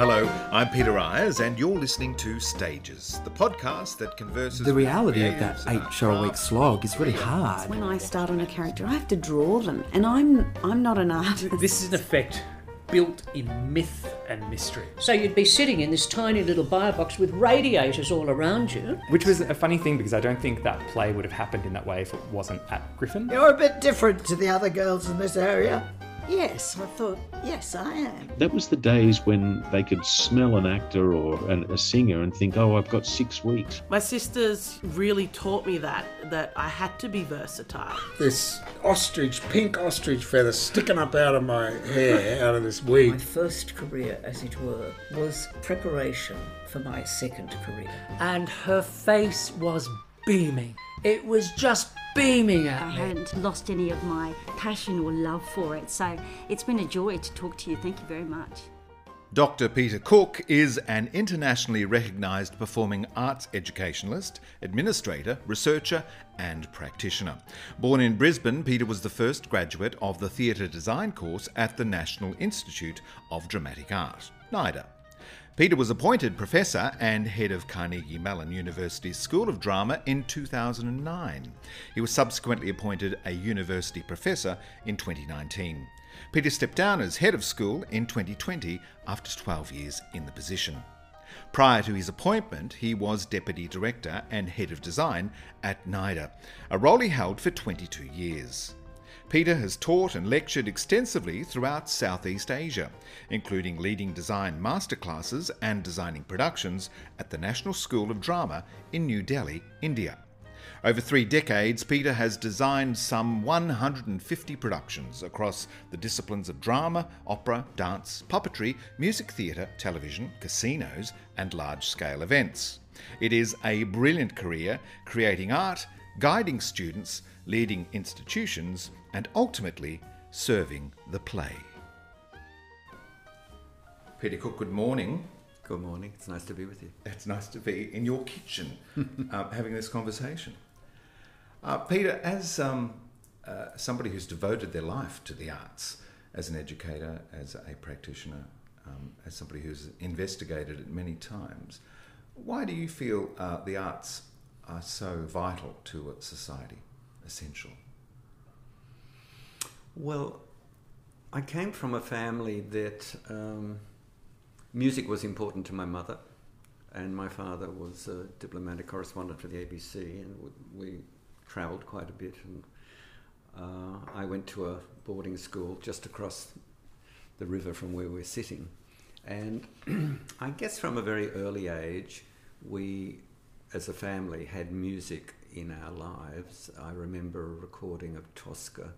Hello, I'm Peter Eyers, and you're listening to Stages, the podcast that converses. The with reality of that eight about show a week slog is really hard. When I start on a character, I have to draw them, and I'm I'm not an artist. This is an effect built in myth and mystery. So you'd be sitting in this tiny little bio box with radiators all around you. Which was a funny thing because I don't think that play would have happened in that way if it wasn't at Griffin. You're a bit different to the other girls in this area. Yes, I thought, yes, I am. That was the days when they could smell an actor or an, a singer and think, oh, I've got six weeks. My sisters really taught me that that I had to be versatile. This ostrich, pink ostrich feather sticking up out of my hair, out of this weed. My first career, as it were, was preparation for my second career. And her face was beaming. It was just beaming I at me. hadn't lost any of my passion or love for it, so it's been a joy to talk to you. Thank you very much. Dr. Peter Cooke is an internationally recognised performing arts educationalist, administrator, researcher, and practitioner. Born in Brisbane, Peter was the first graduate of the Theatre Design course at the National Institute of Dramatic Art, NIDA. Peter was appointed professor and head of Carnegie Mellon University's School of Drama in 2009. He was subsequently appointed a university professor in 2019. Peter stepped down as head of school in 2020 after 12 years in the position. Prior to his appointment, he was Deputy Director and Head of Design at NIDA, a role he held for 22 years. Peter has taught and lectured extensively throughout Southeast Asia, including leading design masterclasses and designing productions at the National School of Drama in New Delhi, India. Over three decades, Peter has designed some 150 productions across the disciplines of drama, opera, dance, puppetry, music theatre, television, casinos, and large scale events. It is a brilliant career creating art, guiding students, leading institutions, and ultimately serving the play. Peter Cooke, good morning. Good morning. It's nice to be with you. It's nice to be in your kitchen uh, having this conversation. Uh, Peter, as um, uh, somebody who's devoted their life to the arts, as an educator, as a practitioner, um, as somebody who's investigated it many times, why do you feel uh, the arts are so vital to a society, essential? Well, I came from a family that um, music was important to my mother, and my father was a diplomatic correspondent for the ABC, and we travelled quite a bit. And uh, I went to a boarding school just across the river from where we're sitting. And I guess from a very early age, we, as a family, had music in our lives. I remember a recording of Tosca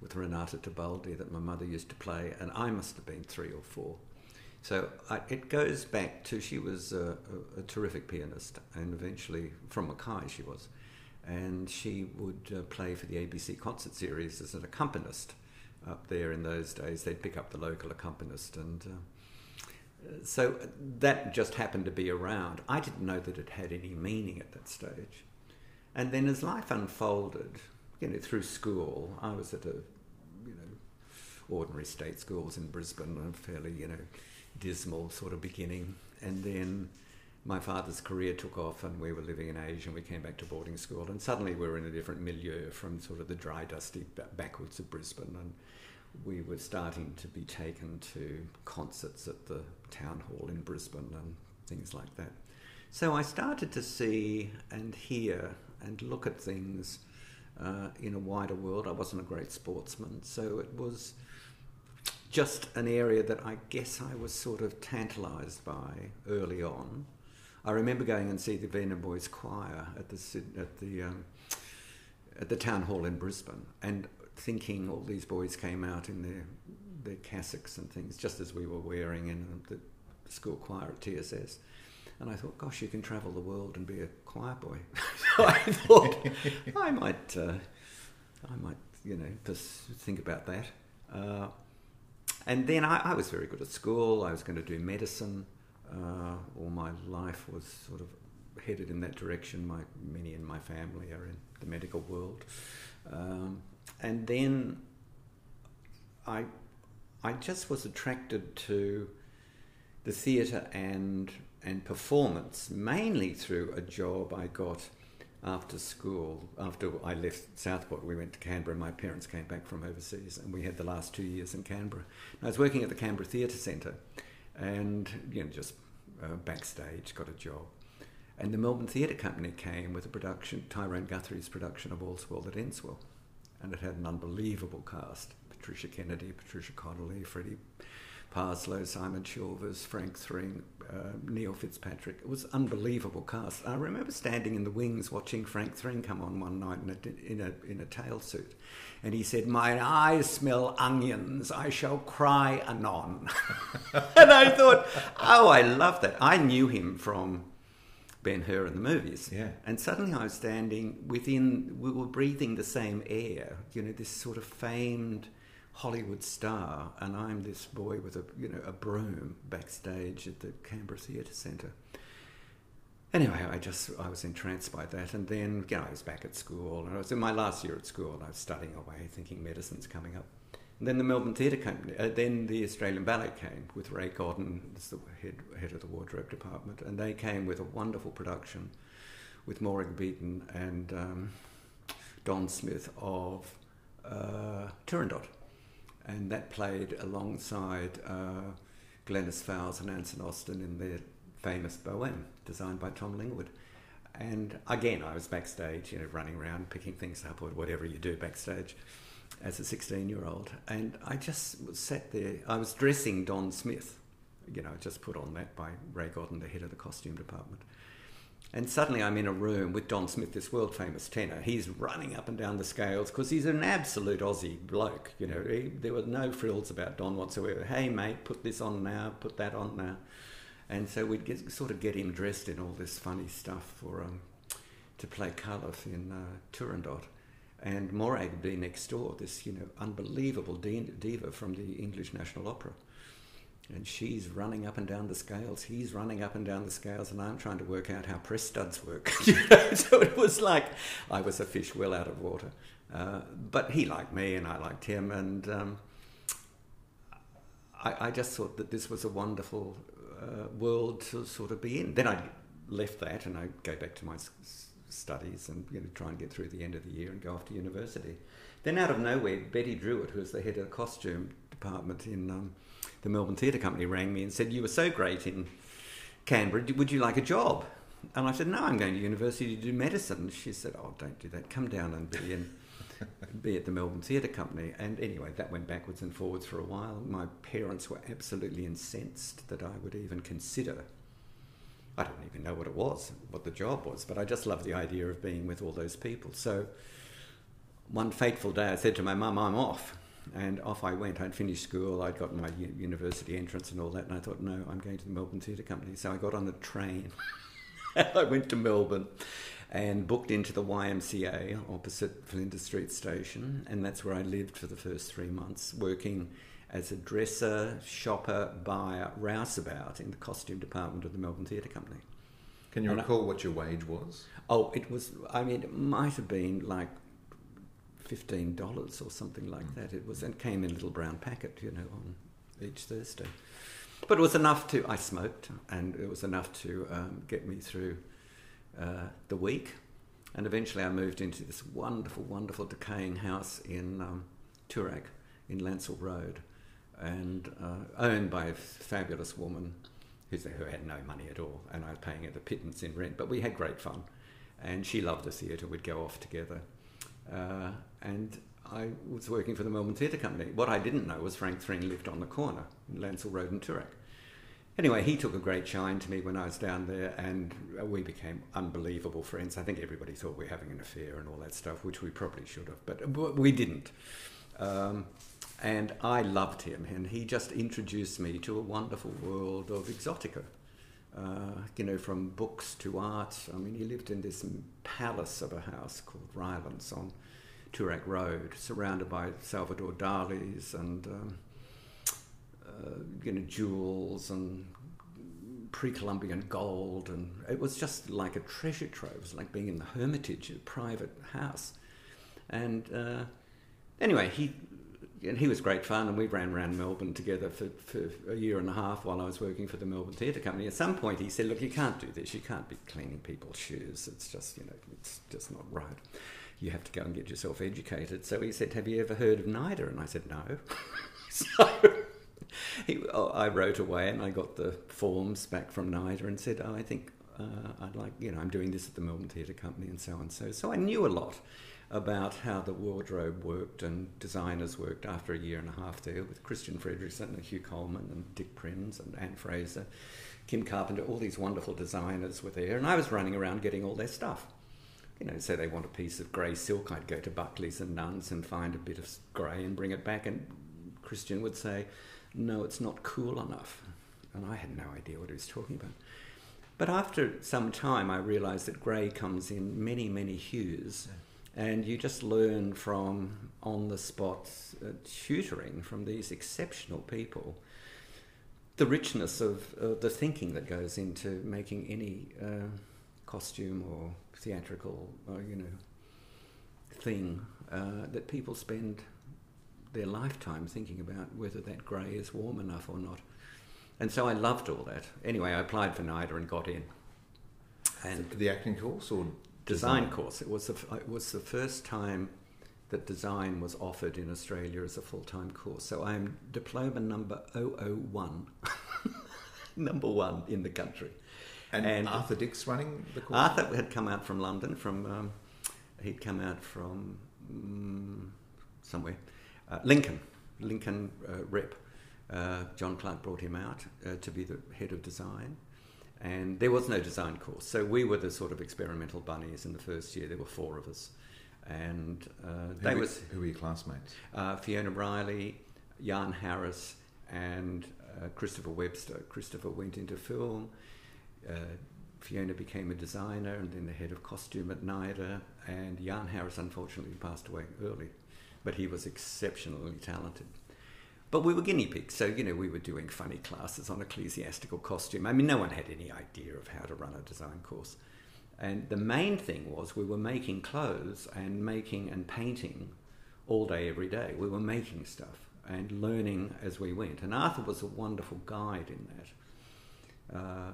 with Renata Tebaldi that my mother used to play, and I must have been three or four. So I, it goes back to she was a, a, a terrific pianist, and eventually from Mackay she was, and she would uh, play for the ABC concert series as an accompanist up there in those days. They'd pick up the local accompanist, and uh, so that just happened to be around. I didn't know that it had any meaning at that stage, and then as life unfolded, you know, through school, I was at a you know ordinary state schools in Brisbane, a fairly you know dismal sort of beginning, and then my father's career took off, and we were living in Asia, and we came back to boarding school, and suddenly we were in a different milieu from sort of the dry, dusty ba- backwoods of Brisbane, and we were starting to be taken to concerts at the town hall in Brisbane and things like that. So I started to see and hear and look at things uh, in a wider world. I wasn't a great sportsman, so it was just an area that I guess I was sort of tantalised by early on. I remember going and see the Vienna Boys Choir at the at the um, at the town hall in Brisbane, and thinking all these boys came out in their their cassocks and things, just as we were wearing in the school choir at TSS. And I thought, gosh, you can travel the world and be a choir boy. so I thought I might, uh, I might, you know, just think about that. Uh, and then I, I, was very good at school. I was going to do medicine. Uh, all my life was sort of headed in that direction. My many in my family are in the medical world. Um, and then I, I just was attracted to the theatre and and performance mainly through a job I got after school. After I left Southport, we went to Canberra. My parents came back from overseas, and we had the last two years in Canberra. I was working at the Canberra Theatre Centre, and you know just uh, backstage got a job. And the Melbourne Theatre Company came with a production, Tyrone Guthrie's production of All's Well That Ends Well. And it had an unbelievable cast Patricia Kennedy, Patricia Connolly, Freddie Parslow, Simon Chilvers, Frank Thring, uh, Neil Fitzpatrick. It was unbelievable cast. I remember standing in the wings watching Frank Thring come on one night in a, in a, in a tail suit. And he said, My eyes smell onions. I shall cry anon. and I thought, oh, I love that. I knew him from Ben Hur in the movies. Yeah. And suddenly I was standing within, we were breathing the same air, you know, this sort of famed Hollywood star, and I'm this boy with a, you know, a broom backstage at the Canberra Theatre Centre. Anyway, I just, I was entranced by that. And then, you know, I was back at school, and I was in my last year at school, and I was studying away, thinking medicine's coming up. And then the Melbourne Theatre Company, uh, then the Australian Ballet came with Ray Godden as the head, head of the wardrobe department, and they came with a wonderful production with Morag Beaton and um, Don Smith of uh, Turandot. And that played alongside uh, Glenys Fowles and Anson Austin in their famous Bohème, designed by Tom Lingwood. And again, I was backstage, you know, running around, picking things up, or whatever you do backstage as a 16 year old. And I just sat there. I was dressing Don Smith, you know, just put on that by Ray Godden, the head of the costume department. And suddenly I'm in a room with Don Smith, this world famous tenor. He's running up and down the scales because he's an absolute Aussie bloke. You know, he, there were no frills about Don whatsoever. Hey, mate, put this on now, put that on now. And so we'd get, sort of get him dressed in all this funny stuff for um, to play Calaf in uh, Turandot and Morag would be next door, this you know unbelievable diva from the English National Opera, and she's running up and down the scales. He's running up and down the scales, and I'm trying to work out how press studs work. you know? So it was like I was a fish well out of water. Uh, but he liked me, and I liked him, and um, I, I, just thought that this was a wonderful uh, world to sort of be in. Then I left that, and I go back to my studies and you know, try and get through the end of the year and go off to university. Then out of nowhere, Betty Drewitt, who was the head of the costume department in um, the Melbourne Theatre Company, rang me and said, "You were so great in Canberra. Would you like a job?" And I said, "No, I'm going to university to do medicine." She said, "Oh, don't do that. Come down and be in." be at the Melbourne Theatre Company. And anyway, that went backwards and forwards for a while. My parents were absolutely incensed that I would even consider I don't even know what it was, what the job was, but I just loved the idea of being with all those people. So one fateful day, I said to my mum, I'm off. And off I went. I'd finished school, I'd got my university entrance and all that, and I thought, no, I'm going to the Melbourne Theatre Company. So I got on a train. I went to Melbourne and booked into the YMCA opposite Flinders Street Station, and that's where I lived for the first three months, working as a dresser, shopper, buyer, rouseabout in the costume department of the Melbourne Theatre Company. Can you and recall I, what your wage was? Oh, it was, I mean, it might have been like $15 or something like mm. that. It was, and came in a little brown packet, you know, on each Thursday. But it was enough to, I smoked, and it was enough to um, get me through uh, the week. And eventually I moved into this wonderful, wonderful decaying house in um, Toorak, in Lansell Road and uh, owned by a fabulous woman who had no money at all, and I was paying her the pittance in rent. But we had great fun, and she loved the theatre. We'd go off together, uh, and I was working for the Melbourne Theatre Company. What I didn't know was Frank Thring lived on the corner in Road and Toorak. Anyway, he took a great shine to me when I was down there, and we became unbelievable friends. I think everybody thought we were having an affair and all that stuff, which we probably should have, but we didn't. Um, and I loved him, and he just introduced me to a wonderful world of exotica. Uh, you know, from books to art. I mean, he lived in this palace of a house called Rylands on Toorak Road, surrounded by Salvador Dali's and um, uh, you know jewels and pre-Columbian gold, and it was just like a treasure trove. It was like being in the Hermitage, a private house. And uh, anyway, he and he was great fun, and we ran around Melbourne together for, for a year and a half while I was working for the Melbourne Theatre Company. At some point, he said, "Look, you can't do this. You can't be cleaning people's shoes. It's just, you know, it's just not right. You have to go and get yourself educated." So he said, "Have you ever heard of NIDA?" And I said, "No." so he, oh, I wrote away, and I got the forms back from NIDA and said, "Oh, I think uh, I'd like, you know, I'm doing this at the Melbourne Theatre Company and so on." So, so I knew a lot about how the wardrobe worked and designers worked after a year and a half there with Kristian Fredrikson and Hugh Colman and Dick Prinz and Anne Fraser, Kim Carpenter, all these wonderful designers were there, and I was running around getting all their stuff. You know, say they want a piece of grey silk, I'd go to Buckley's and Nunn's and find a bit of grey and bring it back, and Kristian would say, "No, it's not cool enough," and I had no idea what he was talking about. But after some time, I realised that grey comes in many, many hues. Yeah and you just learn from on the spot uh, tutoring from these exceptional people the richness of uh, the thinking that goes into making any uh, costume or theatrical or, uh, you know thing uh, that people spend their lifetime thinking about whether that grey is warm enough or not. And so I loved all that. Anyway I applied for NIDA and got in. And the acting course or design, design course. It was the, it was the first time that design was offered in Australia as a full time course. So I'm diploma number 001, number one in the country. And, and, Arthur Dix running the course? Arthur had come out from London, from um, he'd come out from um, somewhere, uh, Lincoln, Lincoln uh, rep. Uh, John Clark brought him out uh, to be the head of design and there was no design course. So we were the sort of experimental bunnies in the first year. There were four of us, and uh, they who was who were your classmates? Uh, Fiona Riley, Jan Harris, and uh, Christopher Webster. Christopher went into film. Uh, Fiona became a designer and then the head of costume at NIDA, and Jan Harris unfortunately passed away early, but he was exceptionally talented. But we were guinea pigs, so you know we were doing funny classes on ecclesiastical costume. I mean, no one had any idea of how to run a design course. And the main thing was we were making clothes and making and painting all day, every day. We were making stuff and learning as we went. And Arthur was a wonderful guide in that. Uh,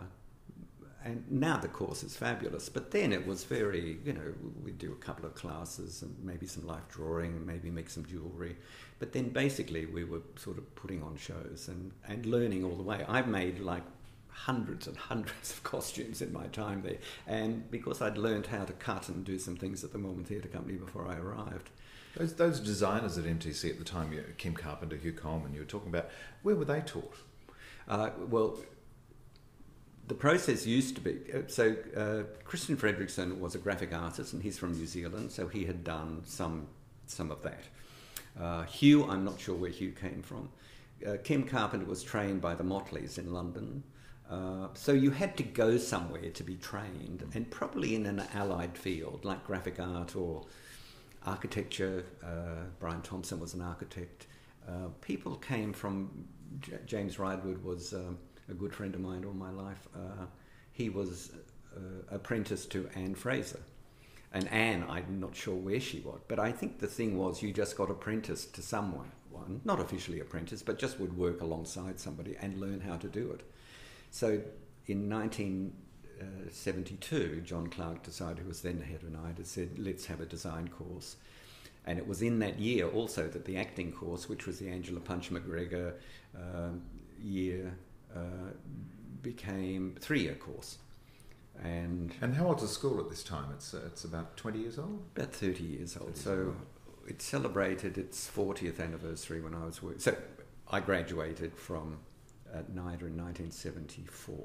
and now the course is fabulous. But then it was very, you know, we'd do a couple of classes and maybe some life drawing, maybe make some jewellery. But then basically we were sort of putting on shows and, and learning all the way. I've made like hundreds and hundreds of costumes in my time there. And because I'd learned how to cut and do some things at the Melbourne Theatre Company before I arrived. Those, those designers at MTC at the time, Kim Carpenter, Hugh Colman, you were talking about, where were they taught? Uh, well, the process used to be uh, so. Uh, Kristian Fredrikson was a graphic artist, and he's from New Zealand, so he had done some some of that. Uh, Hugh, I'm not sure where Hugh came from. Uh, Kim Carpenter was trained by the Motleys in London. Uh, so you had to go somewhere to be trained, and probably in an allied field like graphic art or architecture. Uh, Brian Thomson was an architect. people came from J- James Ridewood was. Um, a good friend of mine all my life. Uh, he was uh, apprenticed to Anne Fraser. And Anne, I'm not sure where she was, but I think the thing was you just got apprenticed to someone, one, not officially apprenticed, but just would work alongside somebody and learn how to do it. So in 1972, John Clark decided, who was then the head of NIDA, said, let's have a design course. And it was in that year also that the acting course, which was the Angela Punch McGregor uh, year, uh, became three-year course. And and how old's the school at this time? It's uh, it's about twenty years old. About thirty years old. 30 so years old. it celebrated its fortieth anniversary when I was working. So I graduated from at NIDA in 1974,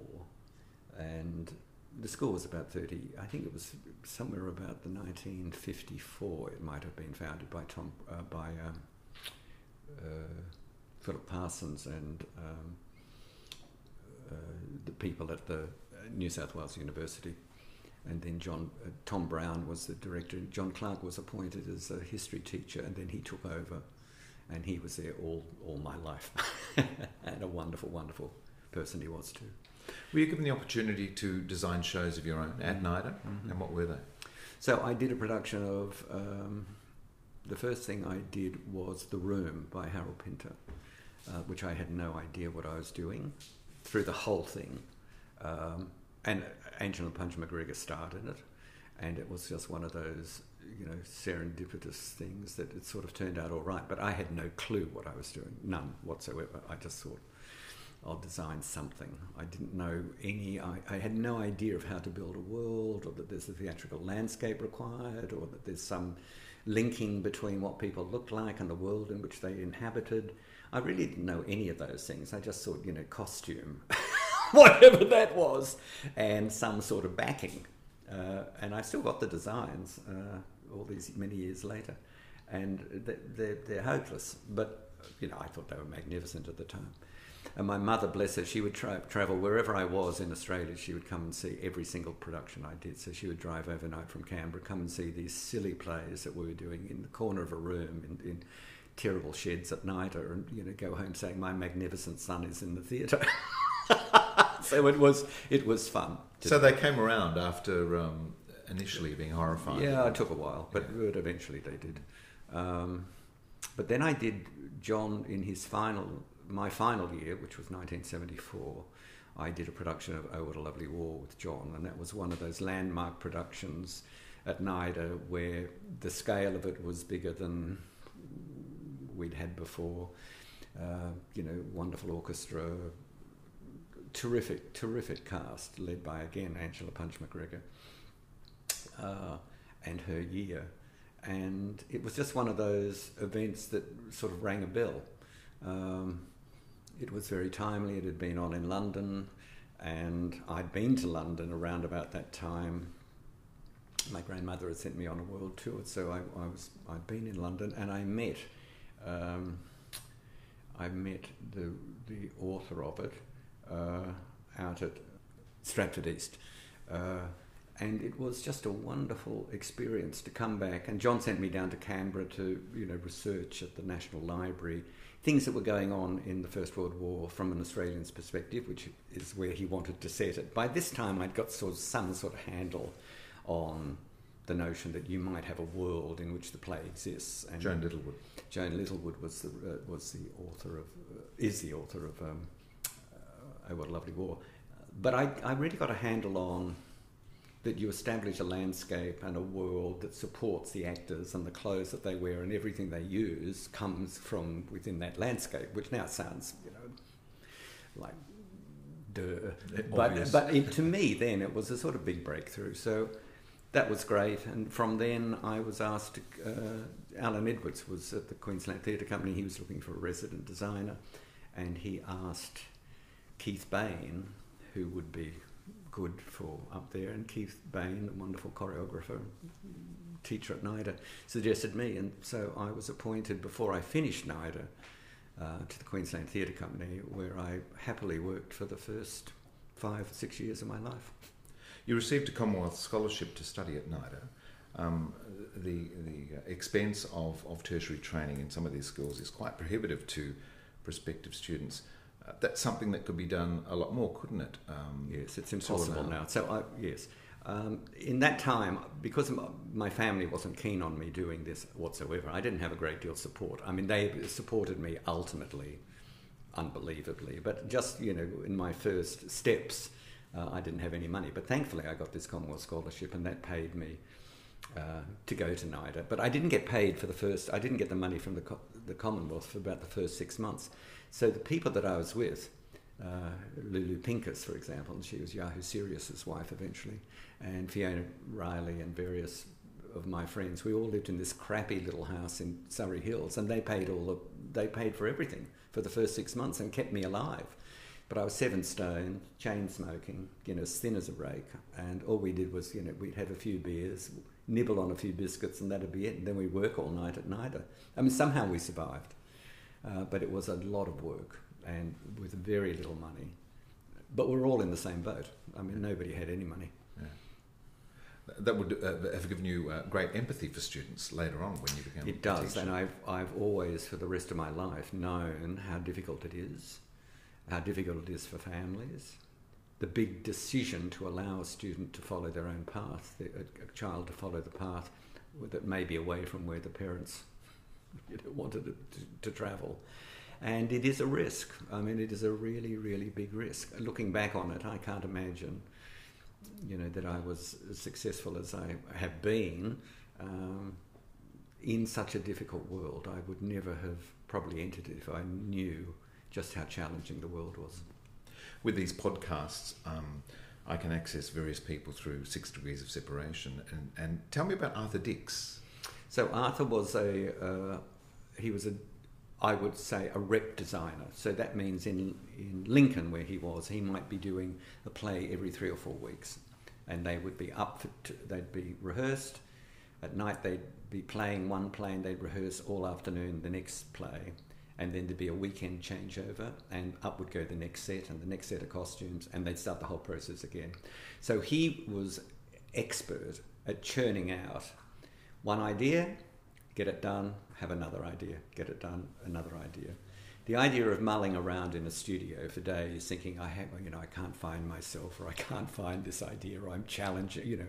and the school was about 30. I think it was somewhere about the 1954. It might have been founded by Tom uh, by um, uh, Philip Parsons and. Um, uh, the people at the uh, New South Wales University. And then John uh, Tom Brown was the director. John Clark was appointed as a history teacher, and then he took over, and he was there all all my life, and a wonderful, wonderful person he was too. Were you given the opportunity to design shows of your own at NIDA, mm-hmm. and what were they? So I did a production of um, the first thing I did was The Room by Harold Pinter, uh, which I had no idea what I was doing through the whole thing. Um, and Angela Punch McGregor starred in it, and it was just one of those, you know, serendipitous things that it sort of turned out all right. But I had no clue what I was doing, none whatsoever. I just thought, I'll design something. I didn't know any, I, I, had no idea of how to build a world, or that there's a theatrical landscape required, or that there's some linking between what people looked like and the world in which they inhabited. I really didn't know any of those things. I just thought, you know, costume, whatever that was, and some sort of backing. Uh, and I still got the designs uh, all these many years later. And they're, they're hopeless, but, you know, I thought they were magnificent at the time. And my mother, bless her, she would tra- travel wherever I was in Australia. She would come and see every single production I did. So she would drive overnight from Canberra, come and see these silly plays that we were doing in the corner of a room in, in terrible sheds at night, or and you know go home saying my magnificent son is in the theatre. so it was it was fun. So they came around after um, initially being horrified. Yeah, it took a while, but yeah. eventually they did. Um, but then I did John in his final my final year, which was 1974, I did a production of Oh What a Lovely War with John, and that was one of those landmark productions at NIDA where the scale of it was bigger than we'd had before. Uh, you know, wonderful orchestra, terrific, terrific cast led by again Angela Punch McGregor uh, and her year. And it was just one of those events that sort of rang a bell. Um, it was very timely. It had been on in London, and I'd been to London around about that time. My grandmother had sent me on a world tour, so I, I was I'd been in London, and I met um, I met the the author of it uh, out at Stratford East. Uh, and it was just a wonderful experience to come back. And John sent me down to Canberra to, you know, research at the National Library things that were going on in the First World War from an Australian's perspective, which is where he wanted to set it. By this time, I'd got sort of some sort of handle on the notion that you might have a world in which the play exists. And Joan Littlewood. Joan Littlewood was the uh, was the author of uh, is the author of um, uh, Oh What a Lovely War. But I, I really got a handle on that you establish a landscape and a world that supports the actors and the clothes that they wear and everything they use comes from within that landscape, which now sounds, you know, like duh. But, but it, to me, then, it was a sort of big breakthrough. So that was great. And from then, I was asked to, uh, Alan Edwards was at the Queensland Theatre Company. He was looking for a resident designer. And he asked Keith Bain, who would be good for up there. And Keith Bain, the wonderful choreographer, teacher at NIDA, suggested me. And so I was appointed before I finished NIDA uh, to the Queensland Theatre Company, where I happily worked for the first five or six years of my life. You received a Commonwealth scholarship to study at NIDA. Um, the the expense of, of tertiary training in some of these schools is quite prohibitive to prospective students. Uh, that's something that could be done a lot more, couldn't it? Um, yes, it's impossible now. So, I, yes. Um, in that time, because my family wasn't keen on me doing this whatsoever, I didn't have a great deal of support. I mean, they supported me ultimately, unbelievably, but just, you know, in my first steps, uh, I didn't have any money. But thankfully, I got this Commonwealth scholarship, and that paid me uh, to go to NIDA. But I didn't get paid for the first, I didn't get the money from the, the Commonwealth for about the first six months. So the people that I was with, uh, Lulu Pinkus, for example, and she was Yahoo Serious's wife eventually, and Fiona Riley and various of my friends, we all lived in this crappy little house in Surry Hills, and they paid all the, they paid for everything for the first six months and kept me alive. But I was seven stone, chain smoking, you know, as thin as a rake, and all we did was, you know, we'd have a few beers, nibble on a few biscuits, and that'd be it. And then we'd work all night at night. I mean, somehow we survived. Uh, but it was a lot of work and with very little money. But we're all in the same boat. I mean, nobody had any money. Yeah. That would uh, have given you uh, great empathy for students later on when you became. It does, and I've I've always, for the rest of my life, known how difficult it is, how difficult it is for families, the big decision to allow a student to follow their own path, a, child to follow the path that may be away from where the parents you know, wanted to, to, to travel. And it is a risk. I mean, it is a really, really big risk. Looking back on it, I can't imagine, you know, that I was as successful as I have been um, in such a difficult world. I would never have probably entered it if I knew just how challenging the world was. With these podcasts, um, I can access various people through Six Degrees of Separation. And, and tell me about Arthur Dix. So Arthur was a uh, he was a I would say a rep designer. So that means in in Lincoln where he was, he might be doing a play every three or four weeks, and they would be up for t- they'd be rehearsed. At night they'd be playing one play and they'd rehearse all afternoon the next play, and then there'd be a weekend changeover, and up would go the next set and the next set of costumes, and they'd start the whole process again. So he was expert at churning out one idea, get it done, have another idea, get it done, another idea. The idea of mulling around in a studio for days, thinking I have, you know, I can't find myself, or I can't find this idea, or I'm challenging, you know,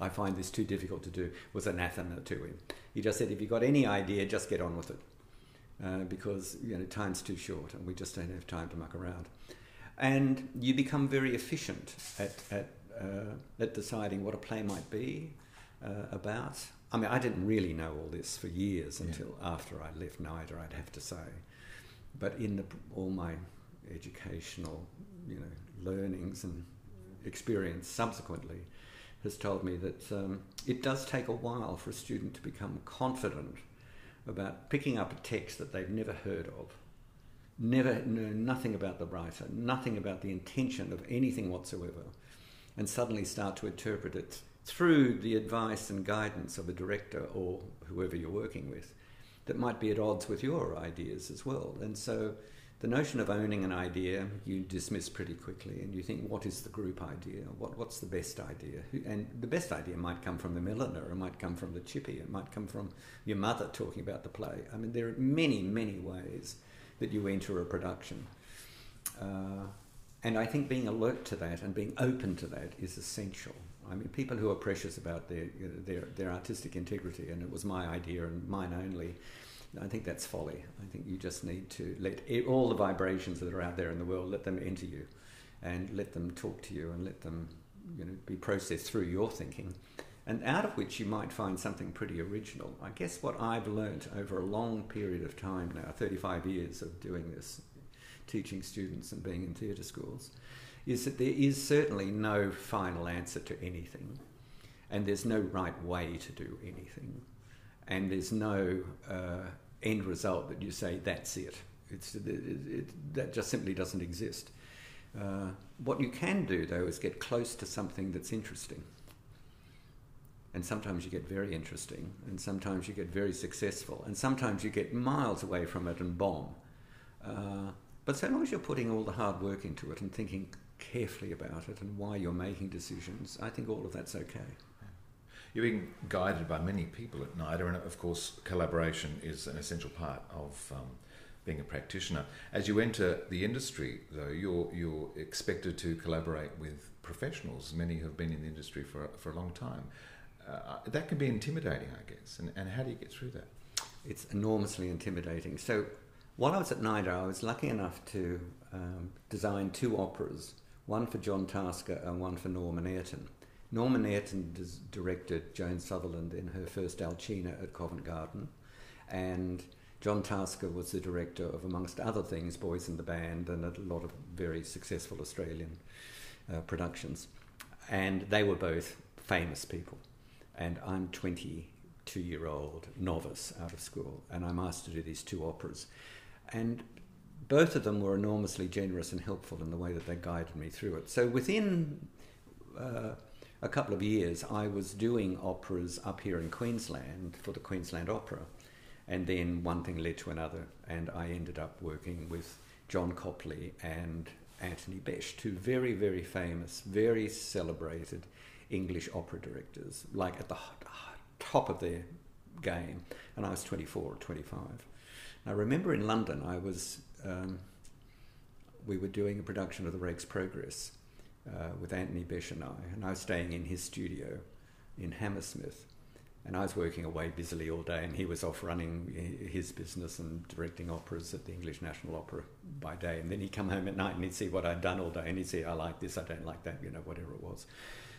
I, I find this too difficult to do, was anathema to him. He just said, if you've got any idea, just get on with it, uh, because you know time's too short, and we just don't have time to muck around. And you become very efficient at at, uh, at deciding what a play might be uh, about, I mean, I didn't really know all this for years until yeah. after I left NIDA, I'd have to say. But in the, all my educational, you know, learnings and experience subsequently has told me that um, it does take a while for a student to become confident about picking up a text that they've never heard of, never know nothing about the writer, nothing about the intention of anything whatsoever, and suddenly start to interpret it through the advice and guidance of a director or whoever you're working with that might be at odds with your ideas as well. And so the notion of owning an idea you dismiss pretty quickly and you think, what is the group idea? What, what's the best idea? And the best idea might come from the milliner, it might come from the chippy, it might come from your mother talking about the play. I mean, there are many, many ways that you enter a production. Uh, and I think being alert to that and being open to that is essential. I mean, people who are precious about their, their, their artistic integrity, and it was my idea and mine only, I think that's folly. I think you just need to let all the vibrations that are out there in the world, let them enter you and let them talk to you and let them you know, be processed through your thinking. And out of which you might find something pretty original. I guess what I've learnt over a long period of time now, 35 years of doing this, teaching students and being in theatre schools, is that there is certainly no final answer to anything, and there's no right way to do anything, and there's no uh, end result that you say that's it. It's, it, it, that just simply doesn't exist. Uh, what you can do, though, is get close to something that's interesting. And sometimes you get very interesting, and sometimes you get very successful, and sometimes you get miles away from it and bomb. Uh, but so long as you're putting all the hard work into it and thinking, carefully about it and why you're making decisions, I think all of that's okay. You're being guided by many people at NIDA, and of course, collaboration is an essential part of um, being a practitioner. As you enter the industry, though, you're, you're expected to collaborate with professionals. Many have been in the industry for, for a long time. Uh, that can be intimidating, I guess. And, and how do you get through that? It's enormously intimidating. So, while I was at NIDA, I was lucky enough to um, design two operas one for John Tasker and one for Norman Ayrton. Norman Ayrton directed Joan Sutherland in her first Alcina at Covent Garden, and John Tasker was the director of, amongst other things, Boys in the Band and a lot of very successful Australian uh, productions. And they were both famous people. And I'm 22 year old novice out of school, and I'm asked to do these two operas. And both of them were enormously generous and helpful in the way that they guided me through it. So within uh, a couple of years, I was doing operas up here in Queensland for the Queensland Opera. And then one thing led to another, and I ended up working with John Copley and Anthony Besch, two very, very famous, very celebrated English opera directors, like at the top of their game. And I was 24 or 25. I remember in London, I was um, we were doing a production of The Rake's Progress uh, with Anthony Besch and I, and I was staying in his studio in Hammersmith. And I was working away busily all day, and he was off running his business and directing operas at the English National Opera by day. And then he'd come home at night and he'd see what I'd done all day, and he'd say, I like this, I don't like that, you know, whatever it was.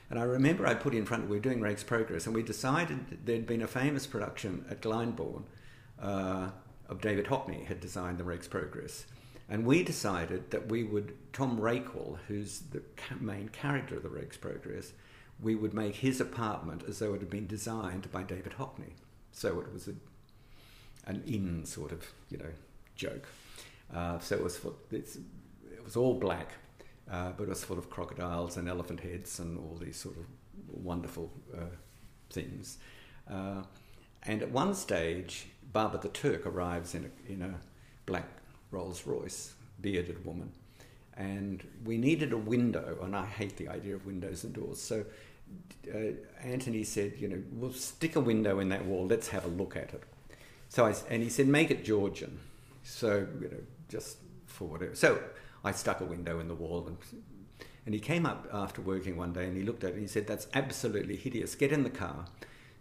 And I remember I put in front, we were doing Rake's Progress, and we decided there'd been a famous production at Glyndebourne uh, of David Hockney had designed the Rake's Progress. And we decided that we would, Tom Rakewell, who's the main character of the Rake's Progress, we would make his apartment as though it had been designed by David Hockney. So it was a, an in sort of, you know, joke. Uh, so it was, for, it was all black, uh, but it was full of crocodiles and elephant heads and all these sort of wonderful uh, things. Uh, and at one stage, Baba the Turk arrives in a, in a black Rolls Royce, bearded woman. And we needed a window, and I hate the idea of windows and doors. So uh, Anthony said, you know, we'll stick a window in that wall, let's have a look at it. So I, and he said, make it Georgian. So, you know, just for whatever. So I stuck a window in the wall and and he came up after working one day and he looked at it and he said, That's absolutely hideous. Get in the car.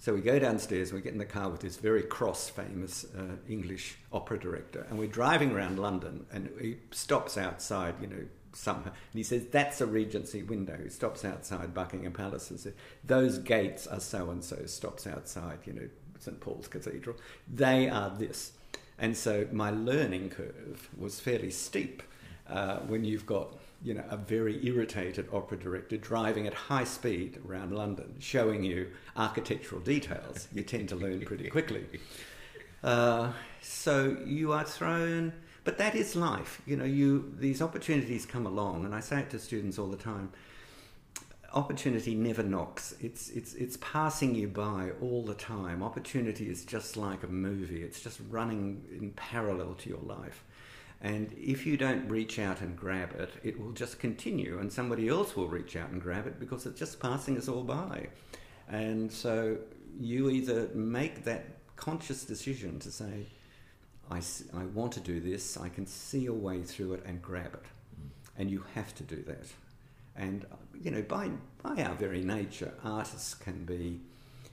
So we go downstairs and we get in the car with this very cross, famous uh, English opera director. And we're driving around London and he stops outside, you know, somehow. And he says, That's a Regency window. He stops outside Buckingham Palace and says, Those gates are so and so. Stops outside, you know, St. Paul's Cathedral. They are this. And so my learning curve was fairly steep uh, when you've got you know, a very irritated opera director driving at high speed around London, showing you architectural details. You tend to learn pretty quickly. Uh, so you are thrown, but that is life. You know, you these opportunities come along, and I say it to students all the time. Opportunity never knocks. It's it's it's passing you by all the time. Opportunity is just like a movie. It's just running in parallel to your life. And if you don't reach out and grab it, it will just continue, and somebody else will reach out and grab it because it's just passing us all by. And so you either make that conscious decision to say, I, I want to do this, I can see a way through it and grab it. Mm. And you have to do that. And, you know, by, by our very nature, artists can be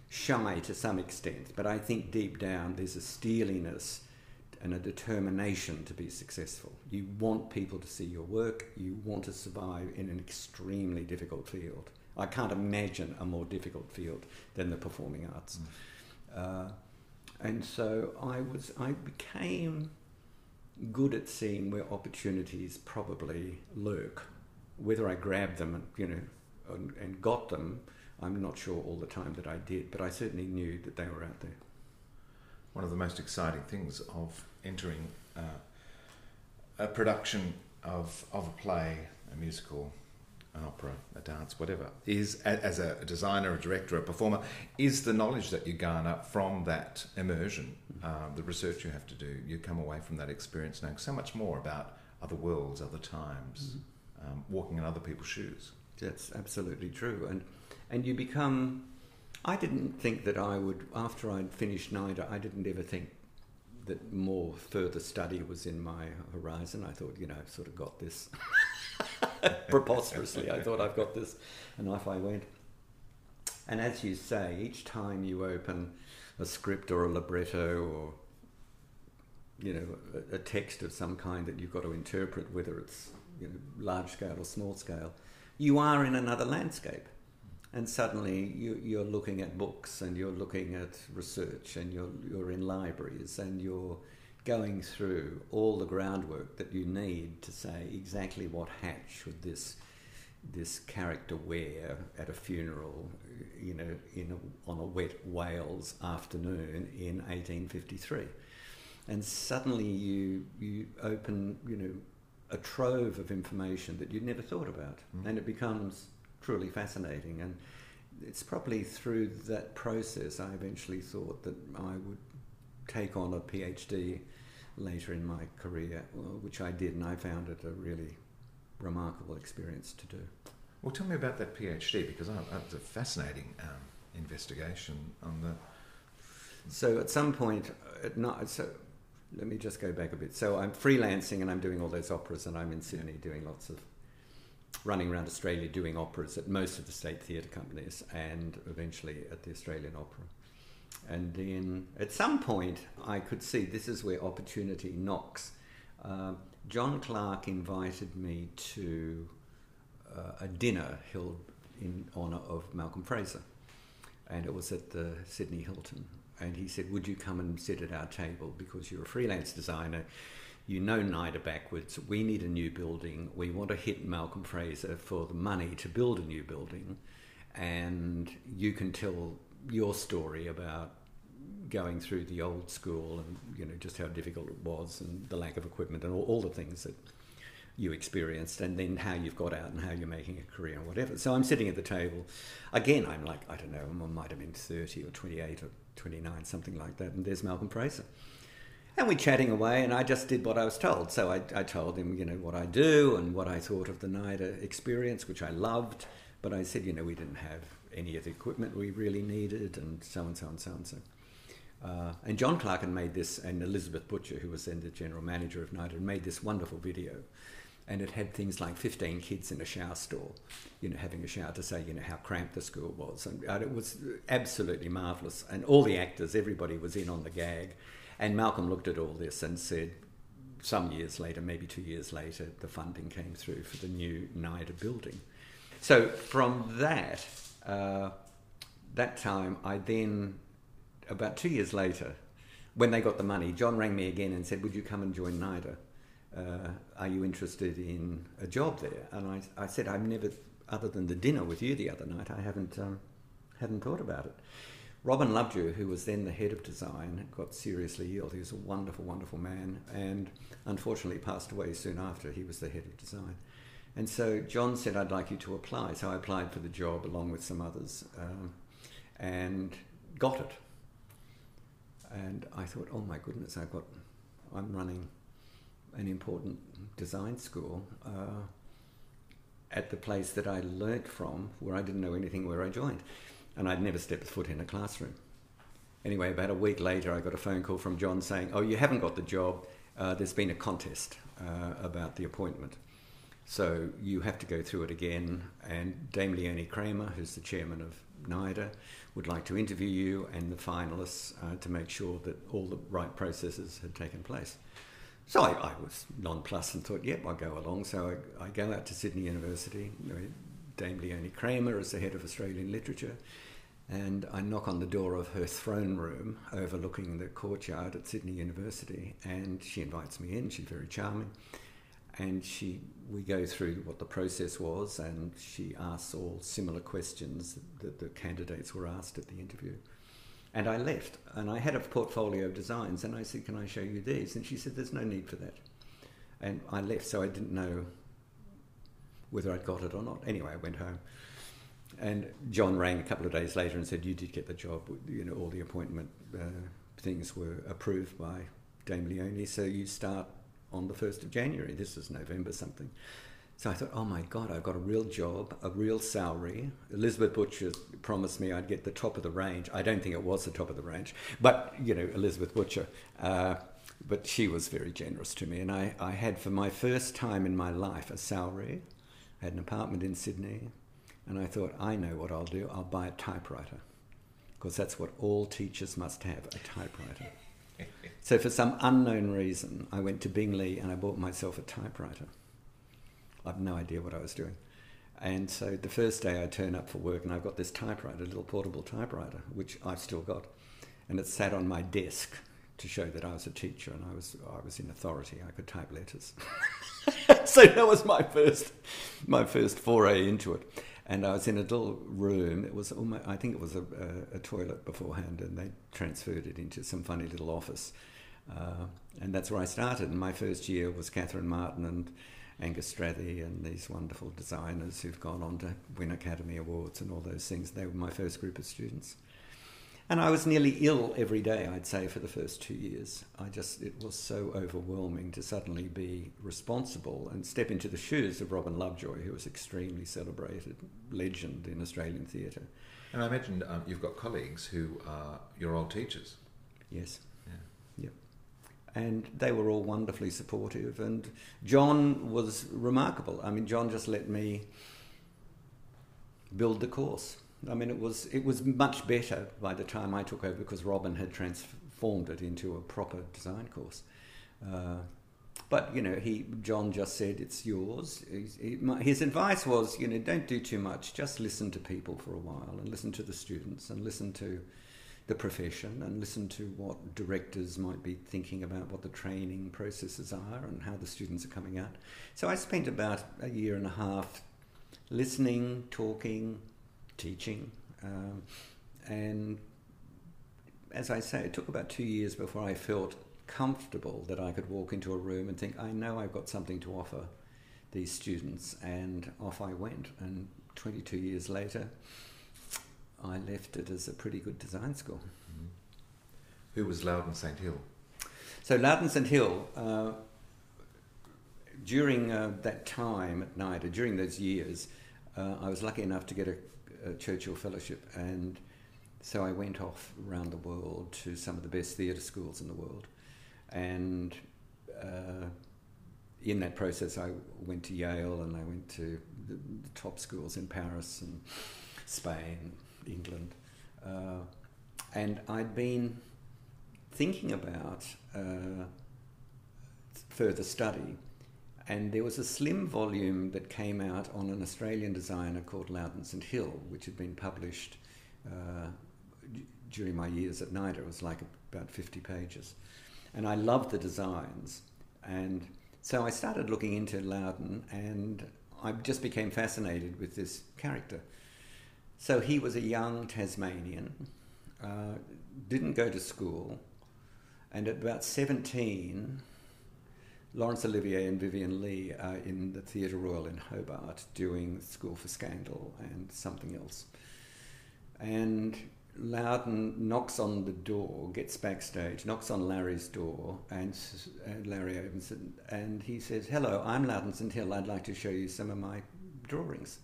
shy to some extent, but I think deep down there's a steeliness and a determination to be successful. You want people to see your work, you want to survive in an extremely difficult field. I can't imagine a more difficult field than the performing arts. Uh, and so I was, I became good at seeing where opportunities probably lurk. Whether I grabbed them, and, you know, and, and got them, I'm not sure all the time that I did, but I certainly knew that they were out there. One of the most exciting things of entering uh, a production of, of a play, a musical, an opera, a dance, whatever, is as a designer, a director, a performer, is the knowledge that you garner from that immersion, uh, the research you have to do. You come away from that experience knowing so much more about other worlds, other times, um, walking in other people's shoes. That's absolutely true, and and you become. I didn't think that I would after I'd finished NIDA. I didn't ever think that more further study was in my horizon. I thought, you know, I've sort of got this. Preposterously, I thought I've got this, and off I went. And as you say, each time you open a script or a libretto or you know a, a text of some kind that you've got to interpret, whether it's you know, large scale or small scale, you are in another landscape. And suddenly you, you're looking at books and you're looking at research and you're, you're in libraries and you're going through all the groundwork that you need to say exactly what hat should this this character wear at a funeral, you know, in a, on a wet Wales afternoon in 1853 and suddenly you you open you know a trove of information that you'd never thought about, Mm. and it becomes truly fascinating. And it's probably through that process I eventually thought that I would take on a PhD later in my career, which I did, and I found it a really remarkable experience to do. Well, tell me about that PhD because I, that was a fascinating um, investigation on the. So at some point at not so let me just go back a bit. So I'm freelancing and I'm doing all those operas, and I'm in Sydney doing lots of running around Australia doing operas at most of the state theatre companies and eventually at the Australian Opera. And then at some point, I could see this is where opportunity knocks. Uh, John Clark invited me to uh, a dinner held in honour of Malcolm Fraser, and it was at the Sydney Hilton. And he said, Would you come and sit at our table because you're a freelance designer? You know NIDA backwards. We need a new building. We want to hit Malcolm Fraser for the money to build a new building. And you can tell your story about going through the old school and you know just how difficult it was and the lack of equipment and all, all the things that you experienced and then how you've got out and how you're making a career and whatever. So I'm sitting at the table. Again, I'm like, I don't know, I might have been 30 or 28 or 29, something like that. And there's Malcolm Fraser. And we're chatting away, and I just did what I was told. So I, I told him, you know, what I do and what I thought of the NIDA experience, which I loved. But I said, you know, we didn't have any of the equipment we really needed, and so and so and so and so. Uh, and John Clark had made this, and Elizabeth Butcher, who was then the general manager of NIDA, made this wonderful video. And it had things like 15 kids in a shower stall, you know, having a shower to say, you know, how cramped the school was. And uh, it was absolutely marvellous. And all the actors, everybody was in on the gag. And Malcolm looked at all this and said, some years later, maybe two years later, the funding came through for the new NIDA building. So from that, uh, that time, I then about two years later, when they got the money, John rang me again and said, Would you come and join NIDA? Uh, are you interested in a job there? And I, I said, I've never, other than the dinner with you the other night, I haven't, um, hadn't thought about it. Robin Lovejoy, who was then the head of design, got seriously ill. He was a wonderful, wonderful man, and unfortunately passed away soon after he was the head of design. And so John said, I'd like you to apply. So I applied for the job along with some others um, and got it. And I thought, oh my goodness, I've got, I'm running an important design school uh, at the place that I learnt from, where I didn't know anything where I joined. And I'd never stepped foot in a classroom. Anyway, about a week later, I got a phone call from John saying, oh, you haven't got the job. Uh, there's been a contest uh, about the appointment. So you have to go through it again. And Dame Leonie Kramer, who's the chairman of NIDA, would like to interview you and the finalists uh, to make sure that all the right processes had taken place. So I, I was nonplussed and thought, yep, I'll go along. So I, I go out to Sydney University. Dame Leonie Kramer is the head of Australian literature. And I knock on the door of her throne room overlooking the courtyard at Sydney University. And she invites me in. She's very charming and she we go through what the process was and she asks all similar questions that the candidates were asked at the interview and I left and I had a portfolio of designs and I said can I show you these and she said there's no need for that and I left so I didn't know whether I'd got it or not anyway I went home and John rang a couple of days later and said you did get the job you know all the appointment uh, things were approved by Dame Leonie so you start on the 1st of January. This is November something. So I thought, oh my God, I've got a real job, a real salary. Elizabeth Butcher promised me I'd get the top of the range. I don't think it was the top of the range, but, you know, Elizabeth Butcher. Uh, but she was very generous to me. And I, I had, for my first time in my life, a salary. I had an apartment in Sydney. And I thought, I know what I'll do. I'll buy a typewriter. Because that's what all teachers must have a typewriter. So, for some unknown reason, I went to Bing Lee and I bought myself a typewriter. I have no idea what I was doing. And so the first day I turn up for work and I've got this typewriter, a little portable typewriter, which I've still got. And it sat on my desk to show that I was a teacher and I was, I was in authority. I could type letters. so that was my first, my first foray into it. And I was in a little room. It was almost, I think it was a, a, a toilet beforehand, and they transferred it into some funny little office. Uh, and that's where I started. And my first year was Catherine Martin and Angus Strathie and these wonderful designers who've gone on to win Academy Awards and all those things. They were my first group of students. And I was nearly ill every day, I'd say, for the first two years. I just, it was so overwhelming to suddenly be responsible and step into the shoes of Robin Lovejoy, who was extremely celebrated legend in Australian theatre. And I imagine um, you've got colleagues who are your old teachers. Yes. Yeah. Yep. And they were all wonderfully supportive. And John was remarkable. I mean, John just let me build the course I mean, it was it was much better by the time I took over because Robin had transformed it into a proper design course. Uh, but you know, he John just said it's yours. He, my, his advice was, you know, don't do too much. Just listen to people for a while and listen to the students and listen to the profession and listen to what directors might be thinking about what the training processes are and how the students are coming out. So I spent about a year and a half listening, talking, teaching, um, and as I say, it took about two years before I felt comfortable that I could walk into a room and think, I know I've got something to offer these students, and off I went. And 22 years later, I left it as a pretty good design school. Mm-hmm. Who was Loudon St Hill? So Loudon St Hill, uh, during uh, that time at NIDA, or during those years, uh, I was lucky enough to get a, a, Churchill Fellowship, and so I went off around the world to some of the best theatre schools in the world, and uh, in that process, I went to Yale and I went to the, the top schools in Paris and Spain, England, uh, and I'd been thinking about uh, further study. And there was a slim volume that came out on an Australian designer called Loudon St Hill, which had been published uh, during my years at NIDA. It was like about 50 pages. And I loved the designs. And so I started looking into Loudon, and I just became fascinated with this character. So he was a young Tasmanian, uh, didn't go to school, and at about 17, Laurence Olivier and Vivien Leigh are in the Theatre Royal in Hobart doing School for Scandal and something else. And Loudon knocks on the door, gets backstage, knocks on Larry's door, and, and Larry opens it, and he says, Hello, I'm Loudon St Hill. I'd like to show you some of my drawings.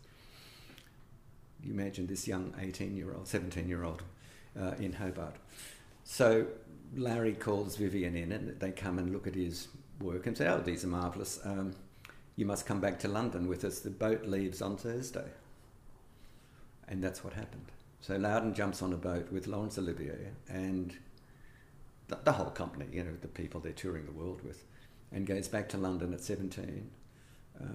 You imagine this young 18 year old, 17 year old uh, in Hobart. So Larry calls Vivien in, and they come and look at his work and say, Oh, these are marvellous. Um, you must come back to London with us. The boat leaves on Thursday. And that's what happened. So Loudon jumps on a boat with Laurence Olivier and the, the, whole company, you know, the people they're touring the world with, and goes back to London at 17. Uh,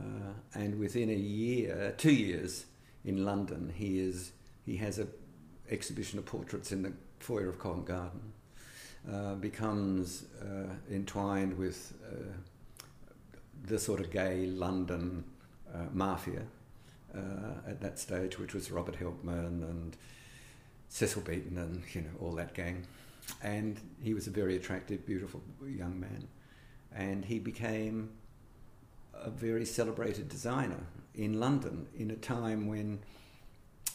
and within a year, two years in London, he is he has an exhibition of portraits in the foyer of Covent Garden. Uh, becomes uh, entwined with uh, the sort of gay London uh, mafia at that stage, which was Robert Helpmann and Cecil Beaton and you know all that gang. And he was a very attractive, beautiful young man, and he became a very celebrated designer in London in a time when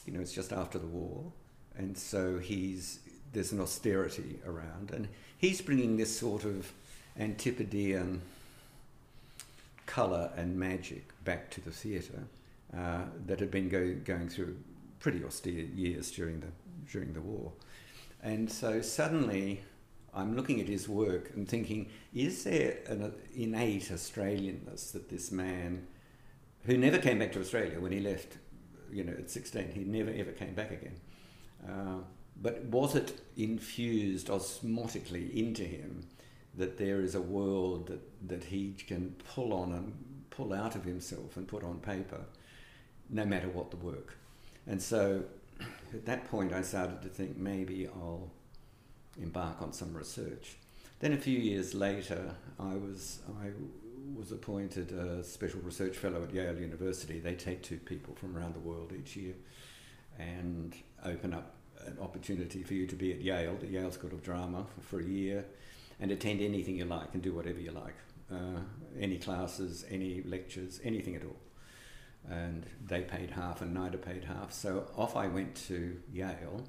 you know it's just after the war, and so he's there's an austerity around, and he's bringing this sort of antipodean colour and magic back to the theatre uh, that had been go, going through pretty austere years during the during the war, and so suddenly I'm looking at his work and thinking, is there an innate Australianness that this man, who never came back to Australia when he left, you know, at 16, he never ever came back again. Uh, but was it infused osmotically into him that there is a world that, that he can pull on and pull out of himself and put on paper, no matter what the work? And so at that point, I started to think maybe I'll embark on some research. Then a few years later, I was I was appointed a special research fellow at Yale University. They take two people from around the world each year and open up an opportunity for you to be at Yale, the Yale School of Drama, for, for a year, and attend anything you like and do whatever you like, uh, any classes, any lectures, anything at all. And they paid half, and NIDA paid half. So off I went to Yale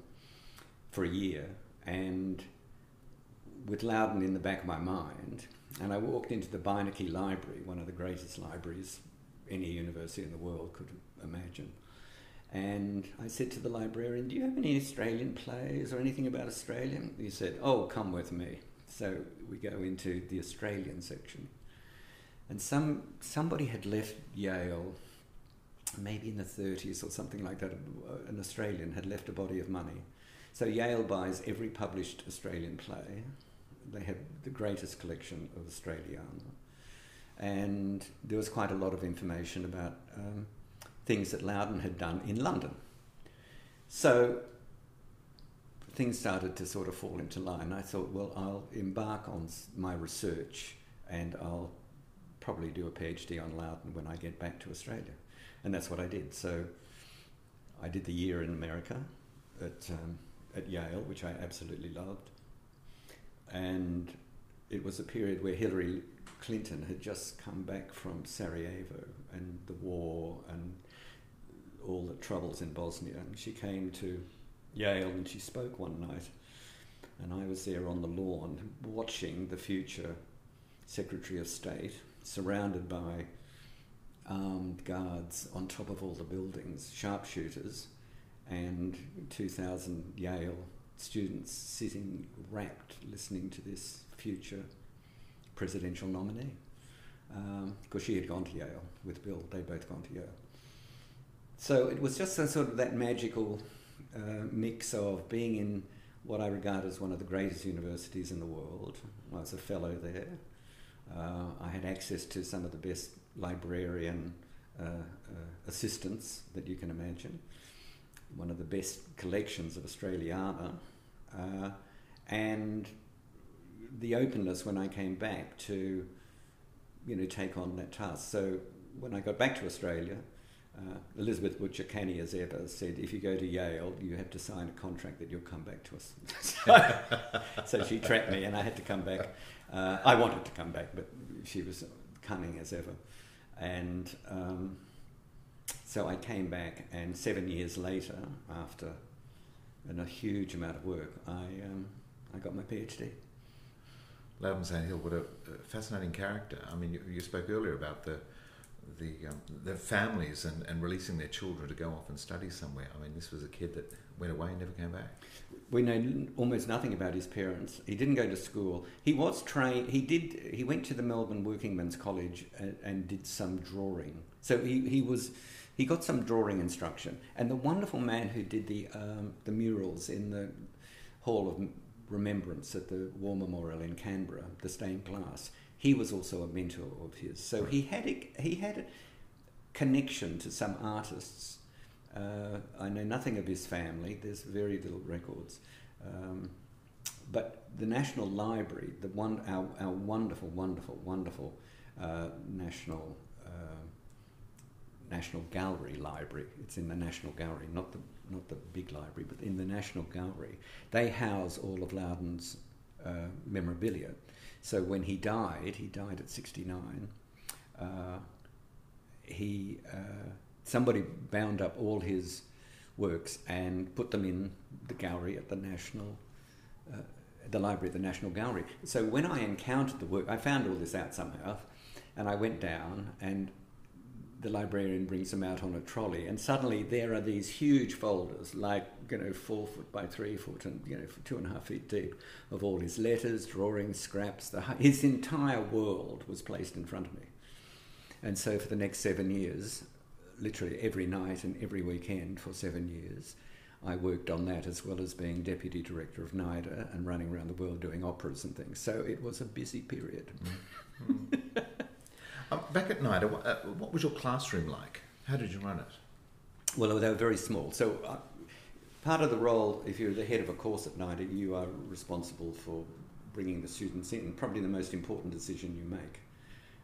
for a year, and with Loudon in the back of my mind, and I walked into the Beinecke Library, one of the greatest libraries any university in the world could imagine. And I said to the librarian, Do you have any Australian plays or anything about Australia? He said, Oh, come with me. So we go into the Australian section. And some somebody had left Yale maybe in the 30s or something like that, an Australian had left a body of money. So Yale buys every published Australian play. They had the greatest collection of Australiana. And there was quite a lot of information about um, things that Loudon had done in London. So things started to sort of fall into line. I thought, well, I'll embark on my research and I'll probably do a PhD on Loudon when I get back to Australia. And that's what I did. So I did the year in America at, um, at Yale, which I absolutely loved. And it was a period where Hillary Clinton had just come back from Sarajevo and the war and all the troubles in Bosnia. And she came to Yale and she spoke one night. And I was there on the lawn watching the future Secretary of State surrounded by armed guards on top of all the buildings, sharpshooters, and 2,000 Yale students sitting rapt listening to this future presidential nominee. Because um, she had gone to Yale with Bill, they'd both gone to Yale. So it was just a sort of that magical uh, mix of being in what I regard as one of the greatest universities in the world. I was a fellow there. Uh, I had access to some of the best librarian uh, uh, assistants that you can imagine, one of the best collections of Australiana, uh, and the openness when I came back to, you know, take on that task. So when I got back to Australia, uh, Elizabeth Butcher Canny, as ever, said, if you go to Yale, you have to sign a contract that you'll come back to us. so she trapped me, and I had to come back. Uh, I wanted to come back, but she was cunning as ever. And um, so I came back, and seven years later, after and a huge amount of work, I, um, I got my PhD. Loudon St Hill, what a fascinating character. I mean, you, you spoke earlier about the the um, the families and, and releasing their children to go off and study somewhere. I mean, this was a kid that went away and never came back. We know almost nothing about his parents. He didn't go to school. He was trained. He did. He went to the Melbourne Workingmen's College and, and did some drawing. So he, he was he got some drawing instruction. And the wonderful man who did the um, the murals in the Hall of Remembrance at the War Memorial in Canberra, the stained glass he was also a mentor of his. So he had a, he had a connection to some artists. Uh, I know nothing of his family. There's very little records. Um, but the National Library, the one, our, our wonderful, wonderful, wonderful uh, national uh, National Gallery library. It's in the National Gallery, not the not the big library, but in the National Gallery. They house all of Loudon's uh, memorabilia. So when he died, he died at 69, uh, he, uh, somebody bound up all his works and put them in the gallery at the National, uh, the library at the National Gallery. So when I encountered the work, I found all this out somehow, and I went down and the librarian brings them out on a trolley, and suddenly there are these huge folders, like you know, four foot by three foot, and you know, two and a half feet deep, of all his letters, drawings, scraps. The, his entire world was placed in front of me, and so for the next seven years, literally every night and every weekend for seven years, I worked on that as well as being deputy director of NIDA and running around the world doing operas and things. So it was a busy period. Mm. Um, back at NIDA, what, uh, what, was your classroom like? How did you run it? Well, they were very small. So, uh, part of the role, if you're the head of a course at NIDA, you are responsible for bringing the students in. Probably the most important decision you make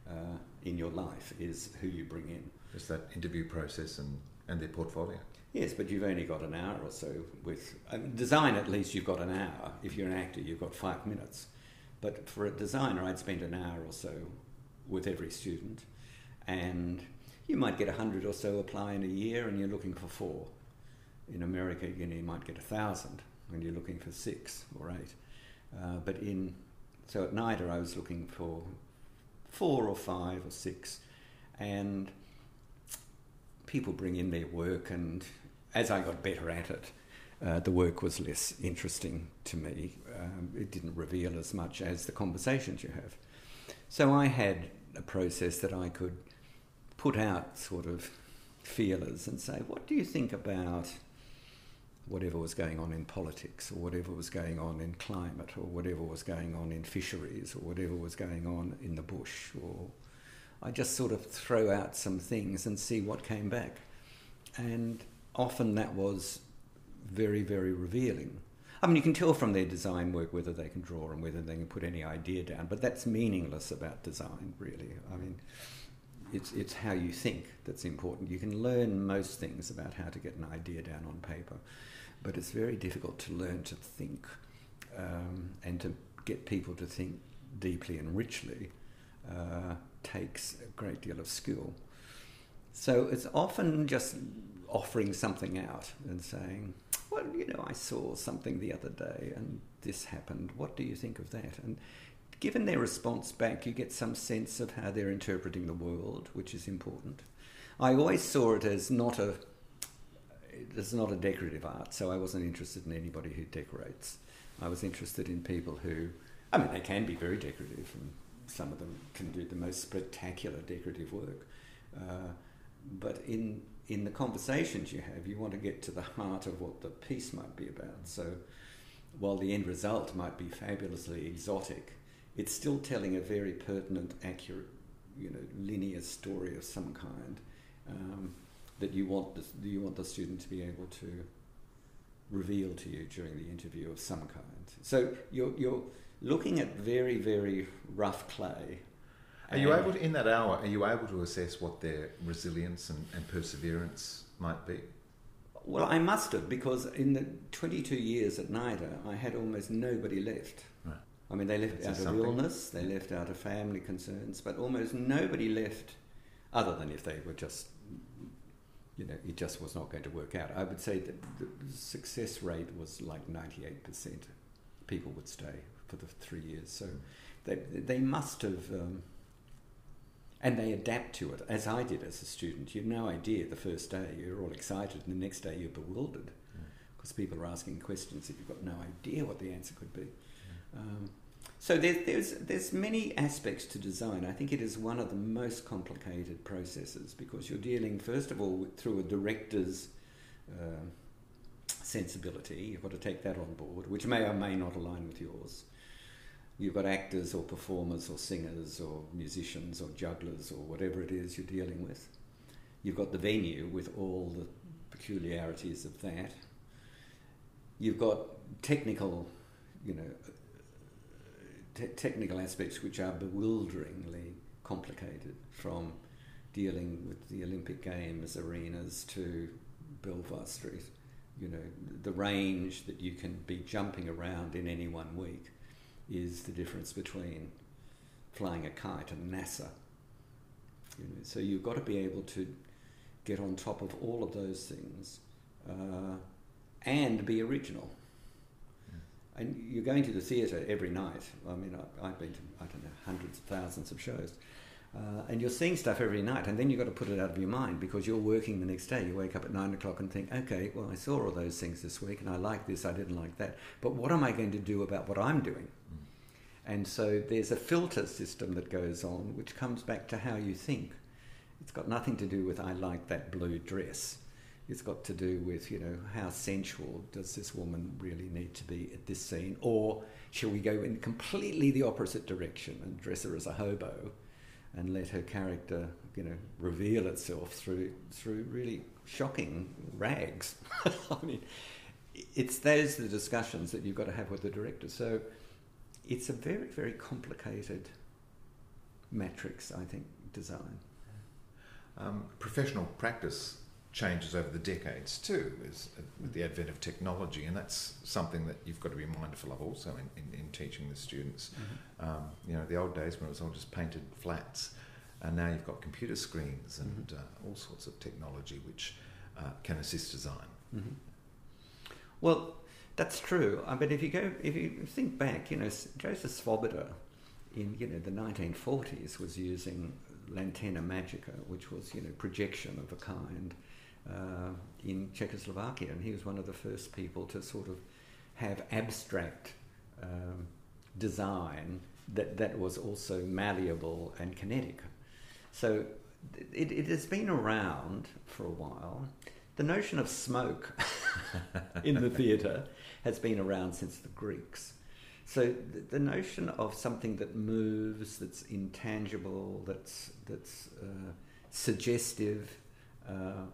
uh, in your life is who you bring in. It's that interview process and, and their portfolio. Yes, but you've only got an hour or so with I mean, design. At least you've got an hour. If you're an actor, you've got five minutes. But for a designer, I'd spend an hour or so with every student, and you might get a hundred or so apply in a year, and you're looking for four. In America, you, know, you might get a thousand, and you're looking for six or eight. Uh, but in so at NIDA, I was looking for four or five or six, and people bring in their work, and as I got better at it, uh, the work was less interesting to me. Um, it didn't reveal as much as the conversations you have. So I had a process that I could put out sort of feelers and say, what do you think about whatever was going on in politics or whatever was going on in climate or whatever was going on in fisheries or whatever was going on in the bush or I just sort of throw out some things and see what came back. And often that was very, very revealing. I mean, you can tell from their design work whether they can draw and whether they can put any idea down, but that's meaningless about design, really. I mean, it's, it's how you think that's important. You can learn most things about how to get an idea down on paper, but it's very difficult to learn to think um, and to get people to think deeply and richly uh, takes a great deal of skill. So it's often just offering something out and saying, well, you know, I saw something the other day and this happened. What do you think of that? And given their response back, you get some sense of how they're interpreting the world, which is important. I always saw it as not a it's not a decorative art, so I wasn't interested in anybody who decorates. I was interested in people who, I mean, they can be very decorative, and some of them can do the most spectacular decorative work. Uh, but in in the conversations you have, you want to get to the heart of what the piece might be about. So, while the end result might be fabulously exotic, it's still telling a very pertinent, accurate, you know, linear story of some kind. Um, that you want the, you want the student to be able to reveal to you during the interview of some kind. So you're, you're looking at very, very rough clay. Are you able to, in that hour, are you able to assess what their resilience and, and perseverance might be? Well, I must have, because in the 22 years at NIDA, I had almost nobody left. Right. I mean, they left That's out of something. illness, they left out of family concerns, but almost nobody left, other than if they were just, you know, it just was not going to work out. I would say that the success rate was like 98%. People would stay for the three years. So they, they must have, um, and they adapt to it, as I did as a student. You've no idea the first day, you're all excited, and the next day you're bewildered because people are asking questions that you've got no idea what the answer could be. Um, so there's, there's, there's many aspects to design. I think it is one of the most complicated processes because you're dealing, first of all, with, through a director's uh, sensibility. You've got to take that on board, which may or may not align with yours. You've got actors or performers or singers or musicians or jugglers or whatever it is you're dealing with. You've got the venue with all the peculiarities of that. You've got technical, you know, te- technical aspects which are bewilderingly complicated from dealing with the Olympic Games arenas to Belvoir Street. You know, the range that you can be jumping around in any one week is the difference between flying a kite and NASA. You know, so you've got to be able to get on top of all of those things uh, and be original. And you're going to the theatre every night. I mean, I, I've been to, I don't know, hundreds of thousands of shows. Uh, and you're seeing stuff every night, and then you've got to put it out of your mind because you're working the next day. You wake up at nine o'clock and think, okay, well, I saw all those things this week, and I like this, I didn't like that. But what am I going to do about what I'm doing? And so there's a filter system that goes on, which comes back to how you think. It's got nothing to do with, I like that blue dress. It's got to do with, you know, how sensual does this woman really need to be at this scene? Or shall we go in completely the opposite direction and dress her as a hobo and let her character, you know, reveal itself through, through really shocking rags? I mean, it's those the discussions that you've got to have with the director. So it's a very, very complicated matrix, I think, design. Um, professional practice changes over the decades too, as, uh, with the advent of technology, and that's something that you've got to be mindful of also in, in, in teaching the students. Um, you know, the old days when it was all just painted flats, and now you've got computer screens and uh, all sorts of technology which uh, can assist design. Mm-hmm. Well, that's true. I mean, if you go, if you think back, you know, Joseph Svoboda in you know the 1940s was using Laterna Magika, which was you know projection of a kind uh, in Czechoslovakia, and he was one of the first people to sort of have abstract um, design that that was also malleable and kinetic. So it, it has been around for a while. The notion of smoke in the theatre has been around since the Greeks. So the, the notion of something that moves, that's intangible, that's that's uh, suggestive, uh,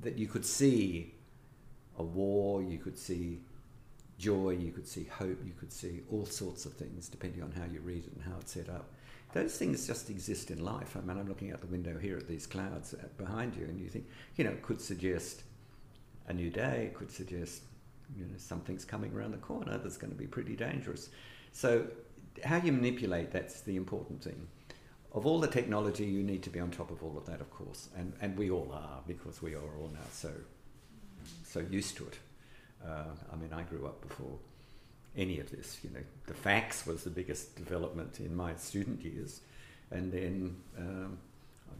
that you could see a war, you could see joy, you could see hope, you could see all sorts of things depending on how you read it and how it's set up. Those things just exist in life. I mean, I'm looking out the window here at these clouds uh, behind you, and you think, you know, it could suggest a new day, it could suggest, you know, something's coming around the corner that's going to be pretty dangerous. So, how you manipulate that's the important thing. Of all the technology, you need to be on top of all of that, of course, and, and we all are because we are all now so so used to it. Uh, I mean, I grew up before any of this. You know, the fax was the biggest development in my student years, and then um,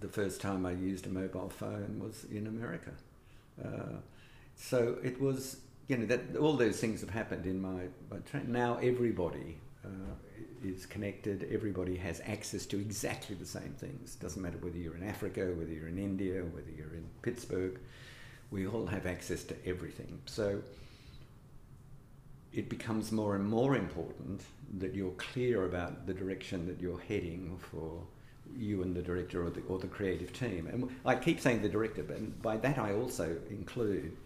the first time I used a mobile phone was in America. Uh, so it was, you know, that all those things have happened in my, my now everybody. Uh, is connected. Everybody has access to exactly the same things. Doesn't matter whether you're in Africa, whether you're in India, whether you're in Pittsburgh. We all have access to everything. So it becomes more and more important that you're clear about the direction that you're heading for you and the director or the, or the creative team. And I keep saying the director, but by that I also include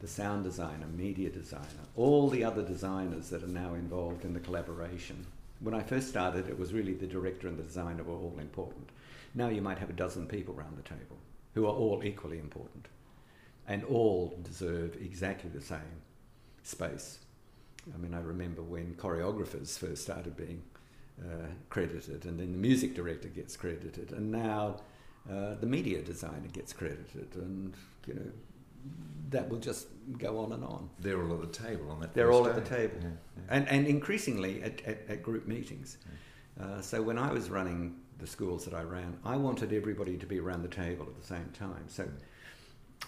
the sound designer, media designer, all the other designers that are now involved in the collaboration. When I first started, it was really the director and the designer were all important. Now you might have a dozen people around the table who are all equally important and all deserve exactly the same space. I mean, I remember when choreographers first started being uh, credited, and then the music director gets credited, and now uh, the media designer gets credited, and you know that will just go on and on. They're all at the table on that. They're all at the table, Yeah, yeah. and and increasingly at, at, at group meetings. Uh, so when I was running the schools that I ran, I wanted everybody to be around the table at the same time. So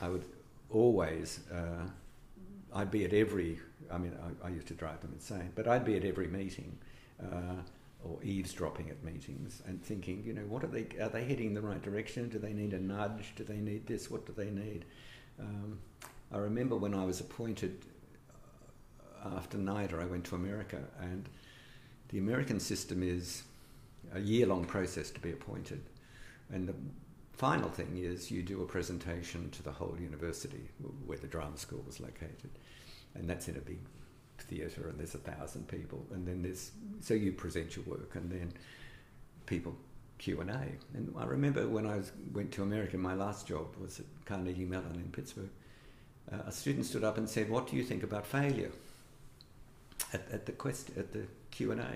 I would always, uh, I'd be at every. I mean, I, I used to drive them insane, but I'd be at every meeting. Uh, or eavesdropping at meetings and thinking, you know, what are they? Are they heading in the right direction? Do they need a nudge? Do they need this? What do they need? Um, I remember when I was appointed uh, after NIDA, I went to America, and the American system is a year long process to be appointed. And the final thing is you do a presentation to the whole university where the drama school was located. And that's in a big theatre, and there's a thousand people. And then there's, so you present your work, and then people Q and A. And I remember when I was, went to America, my last job was at Carnegie Mellon in Pittsburgh. Uh, a student stood up and said, "What do you think about failure?" At, at the quest, at the Q and A,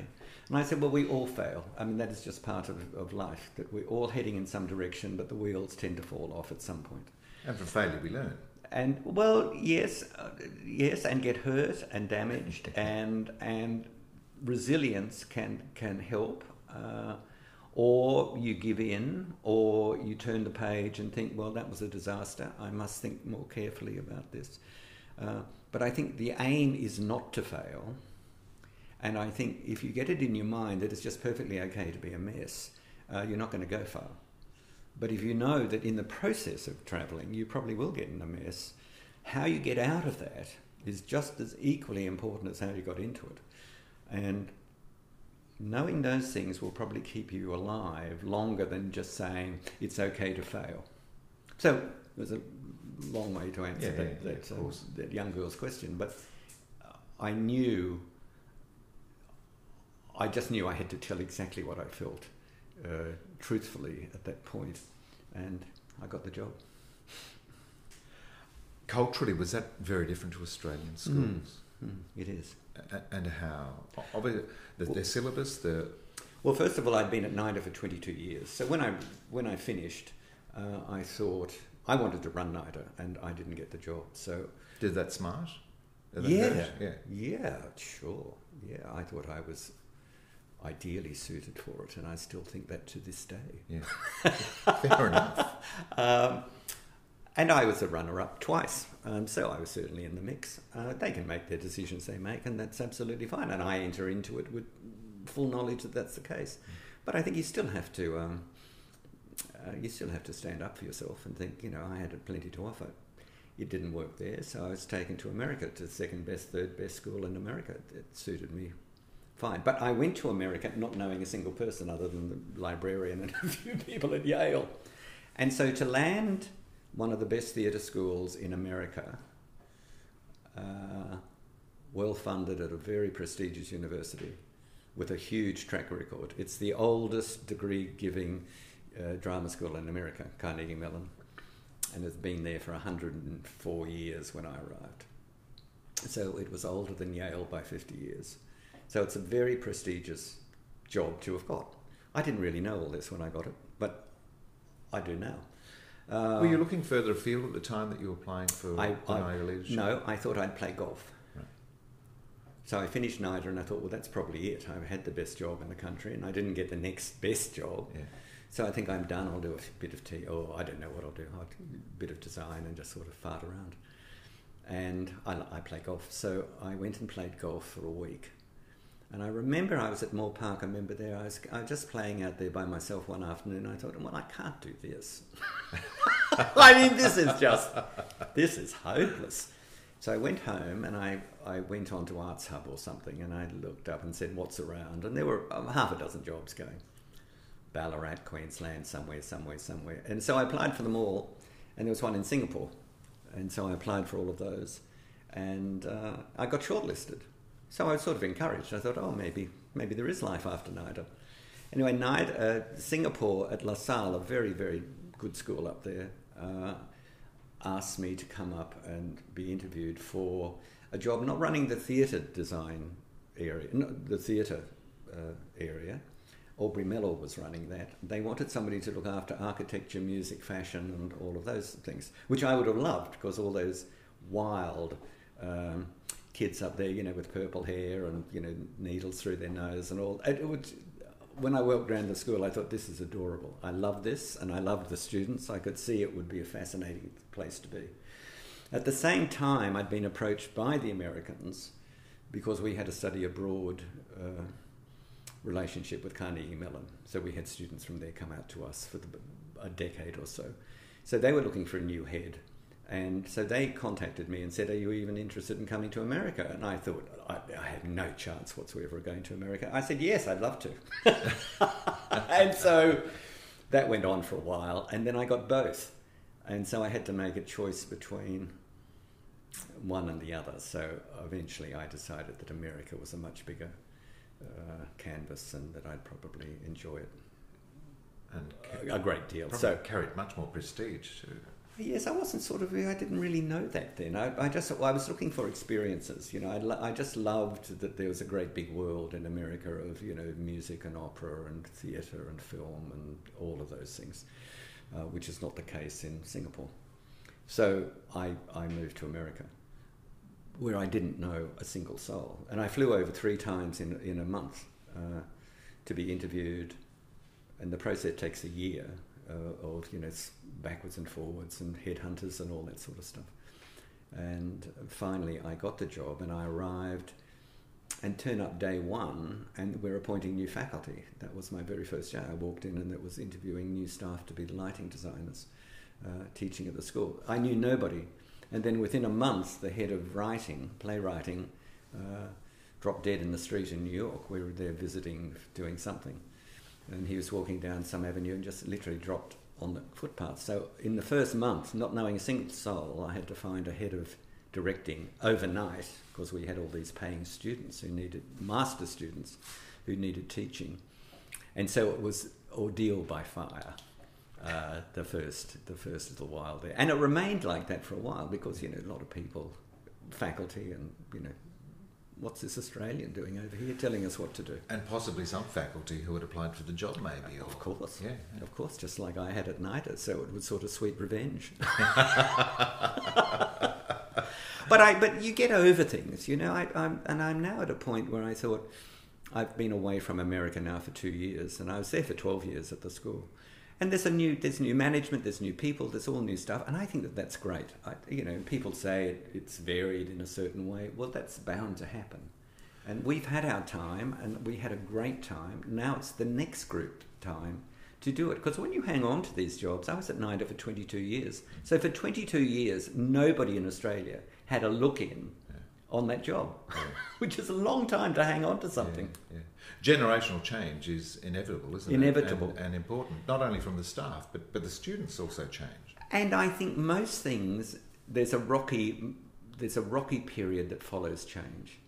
and I said, "Well, we all fail. I mean, that is just part of, of life. That we're all heading in some direction, but the wheels tend to fall off at some point." And from failure, we learn. And well, yes, uh, yes, and get hurt and damaged, and and resilience can can help. Uh, or you give in, or you turn the page and think, well, that was a disaster. I must think more carefully about this. Uh, but I think the aim is not to fail. And I think if you get it in your mind that it's just perfectly okay to be a mess, uh, you're not going to go far. But if you know that in the process of travelling, you probably will get in a mess, how you get out of that is just as equally important as how you got into it. And knowing those things will probably keep you alive longer than just saying it's okay to fail. So there's a long way to answer Yeah, that, yeah, yeah, that, of uh, that young girl's question, but I knew, I just knew I had to tell exactly what I felt uh, truthfully at that point, and I got the job. Culturally, was that very different to Australian schools? Mm, mm, it is. And how? Obviously, the, their syllabus, the Well, first of all, I'd been at NIDA for 22 years. So when I, when I finished, uh, I thought I wanted to run NIDA and I didn't get the job. So did that smart? Did that yeah, hurt? yeah. yeah, sure. Yeah, I thought I was ideally suited for it, and I still think that to this day. Yeah, fair enough. Um, and I was a runner-up twice, um, so I was certainly in the mix. Uh, they can make their decisions they make, and that's absolutely fine. And I enter into it with full knowledge that that's the case. But I think you still have to um, uh, you still have to stand up for yourself and think, you know, I had plenty to offer. It didn't work there, so I was taken to America, to the second best, third best school in America. It suited me fine. But I went to America not knowing a single person other than the librarian and a few people at Yale. And so to land one of the best theatre schools in America, uh, well funded at a very prestigious university with a huge track record. It's the oldest degree giving uh, drama school in America, Carnegie Mellon, and it's been there for 104 years when I arrived. So it was older than Yale by 50 years. So it's a very prestigious job to have got. I didn't really know all this when I got it, but I do now. Uh, Were you looking further afield at the time that you were applying for I, the I- NIDA leadership? No, I thought I'd play golf. Right. So I finished NIDA and I thought, well, that's probably it. I've had the best job in the country and I didn't get the next best job. Yeah. So I think I'm done. I'll do a bit of tea, or I don't know what I'll do. I'll do a bit of design and just sort of fart around. And I, I play golf. So I went and played golf for a week. And I remember I was at Moore Park. I remember there, I was, I was just playing out there by myself one afternoon. I thought, well, I can't do this. I mean, this is just, this is hopeless. So I went home and I, I went on to Arts Hub or something and I looked up and said, what's around? And there were um, half a dozen jobs going. Ballarat, Queensland, somewhere, somewhere, somewhere. And so I applied for them all, and there was one in Singapore. And so I applied for all of those, and uh, I got shortlisted. So I was sort of encouraged. I thought, oh, maybe, maybe there is life after NIDA. Anyway, NIDA, uh, Singapore at La Salle, a very, very good school up there, uh, asked me to come up and be interviewed for a job not running the theatre design area, the theatre uh, area. Aubrey Mellor was running that. They wanted somebody to look after architecture, music, fashion, and all of those things, which I would have loved because all those wild um, kids up there, you know, with purple hair and you know needles through their nose and all. It, it would, when I walked around the school, I thought this is adorable. I love this, and I loved the students. I could see it would be a fascinating place to be. At the same time, I'd been approached by the Americans because we had a study abroad uh, relationship with Carnegie Mellon. So we had students from there come out to us for the, a decade or so. So they were looking for a new head. And so they contacted me and said, Are you even interested in coming to America? And I thought, I, I have no chance whatsoever of going to America. I said, Yes, I'd love to. and so that went on for a while. And then I got both. And so I had to make a choice between one and the other. So eventually I decided that America was a much bigger uh, canvas and that I'd probably enjoy it And a, great deal. So carried much more prestige too. Yes, I wasn't sort of. I didn't really know that then. I, I just I was looking for experiences. You know, I, lo- I just loved that there was a great big world in America of you know music and opera and theatre and film and all of those things, uh, which is not the case in Singapore. So I I moved to America, where I didn't know a single soul, and I flew over three times in in a month uh, to be interviewed, and the process takes a year uh, you know backwards and forwards and headhunters and all that sort of stuff. And finally, I got the job, and I arrived and turned up day one, and we're appointing new faculty. That was my very first day. I walked in, and it was interviewing new staff to be the lighting designers, uh, teaching at the school. I knew nobody, and then within a month, the head of writing, playwriting, uh, dropped dead in the street in New York. We were there visiting, doing something and he was walking down some avenue and just literally dropped on the footpath. So in the first month, not knowing a single soul, I had to find a head of directing overnight because we had all these paying students who needed master students who needed teaching, and so it was ordeal by fire. Uh, the first, the first little while there, and it remained like that for a while because you know a lot of people, faculty, and you know, what's this Australian doing over here, telling us what to do? And possibly some faculty who had applied for the job, maybe. Or, Of course. Yeah. Of course, just like I had at NIDA, so it was sort of sweet revenge. but I, but you get over things, you know. I, I'm, and I'm now at a point where I thought I've been away from America now for two years, and I was there for twelve years at the school. And there's a new, there's new management, there's new people, there's all new stuff, and I think that that's great. I, you know, people say it, it's varied in a certain way. Well, that's bound to happen. And we've had our time, and we had a great time. Now it's the next group time to do it. Because when you hang on to these jobs, I was at NIDA for 22 years. So for 22 years, nobody in Australia had a look in on that job, which is a long time to hang on to something. Yeah. Generational change is inevitable, isn't Inevitable. it? And, and important, not only from the staff, but, but the students also change. And I think most things there's a rocky there's a rocky period that follows change.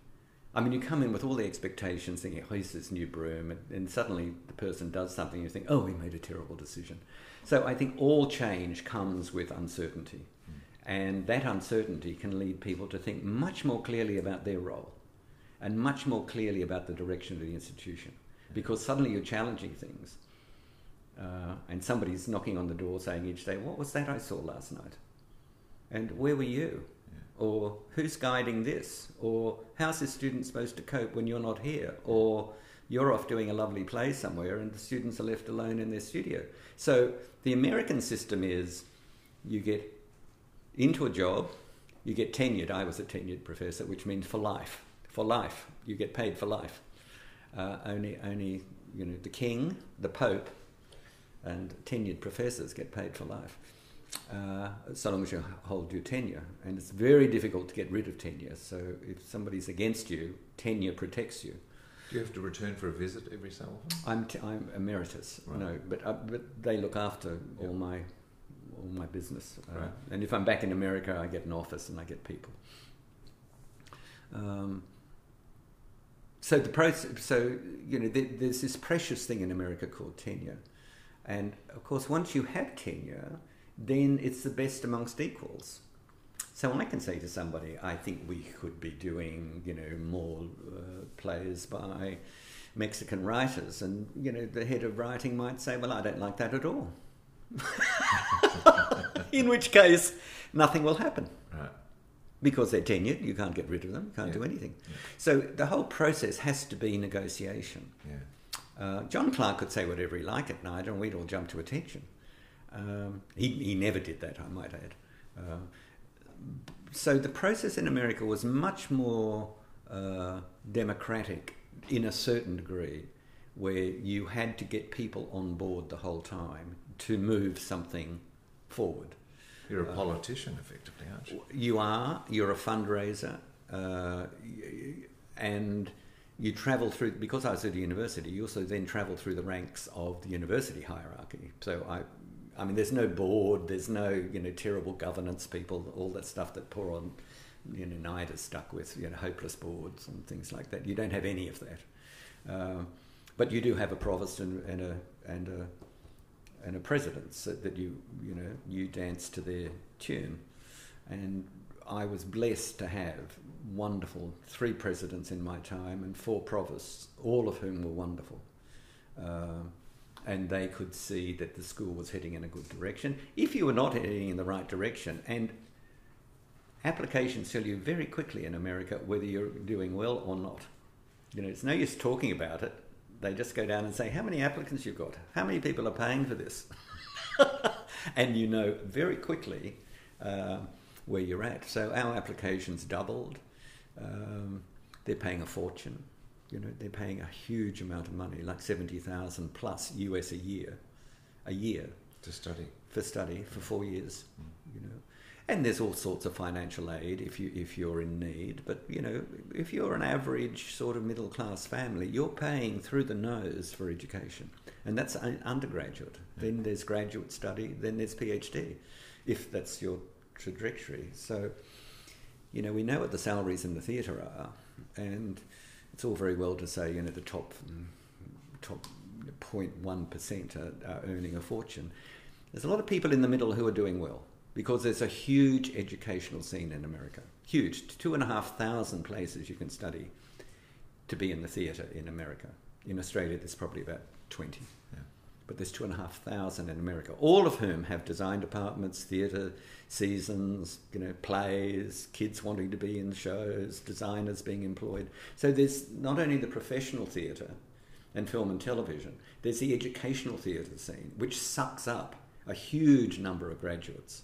I mean, you come in with all the expectations, thinking, "Oh, here's this new broom," and, and suddenly the person does something. and You think, "Oh, he made a terrible decision." So I think all change comes with uncertainty, hmm. and that uncertainty can lead people to think much more clearly about their role, and much more clearly about the direction of the institution, because suddenly you're challenging things, uh, and somebody's knocking on the door saying each day, "What was that I saw last night?" and where were you? Or who's guiding this? Or how's this student supposed to cope when you're not here? Or you're off doing a lovely play somewhere and the students are left alone in their studio. So the American system is you get into a job, you get tenured. I was a tenured professor, which means for life. For life. You get paid for life. Uh, only, only, you know, the king, the pope, and tenured professors get paid for life uh, so long as you hold your tenure. And it's very difficult to get rid of tenure. So if somebody's against you, tenure protects you. Do you have to return for a visit every so often? I'm, t- I'm emeritus, Right. no, but uh, but they look after all my all my business. Uh, Right. And if I'm back in America, I get an office and I get people. Um, so the process, so you know, there, there's this precious thing in America called tenure, and of course, once you have tenure, then it's the best amongst equals. So I can say to somebody, I think we could be doing, you know, more uh, plays by Mexican writers, and you know, the head of writing might say, "Well, I don't like that at all." In which case, nothing will happen Right. Because they're tenured. You can't get rid of them. You can't Yeah. do anything. So the whole process has to be negotiation. Yeah. Uh, John Clark could say whatever he liked at night, and we'd all jump to attention. Um, he, he never did that, I might add. Uh, so the process in America was much more uh, democratic in a certain degree, where you had to get people on board the whole time to move something forward. You're a Uh, politician, effectively, aren't you? you are. You're a fundraiser, uh, and you travel through. Because I was at a university, you also then travel through the ranks of the university hierarchy. So I, I mean, there's no board, there's no you know terrible governance people, all that stuff that poor on you know NIDA stuck with, you know, hopeless boards and things like that. You don't have any of that, Um but you do have a provost and, and a and a and a president so that you you know you dance to their tune. And I was blessed to have wonderful three presidents in my time and four provosts all of whom were wonderful. Um and they could see that the school was heading in a good direction. If you were not heading in the right direction and applications tell you very quickly in America whether you're doing well or not. You know it's no use talking about it they just go down and say how many applicants you've got? How many people are paying for this? And you know very quickly uh, where you're at. So our applications doubled. Um, they're paying a fortune. You know they're paying a huge amount of money like 70,000 plus US a year a year To study. for study for four years you know and there's all sorts of financial aid if you if you're in need but you know if you're an average sort of middle class family you're paying through the nose for education. And that's un- undergraduate. Then there's graduate study then there's phd if that's your trajectory. So you know we know what the salaries in the theatre are and it's all very well to say you know the top top 0.1% are, are earning a fortune. There's a lot of people in the middle who are doing well because there's a huge educational scene in America. Huge. Two and a half thousand places you can study to be in the theatre in America. In Australia, there's probably about 20. Yeah. But there's two and a half thousand in America, all of whom have design departments, theatre seasons, you know, plays, kids wanting to be in shows, designers being employed. So there's not only the professional theatre and film and television, there's the educational theatre scene, which sucks up a huge number of graduates.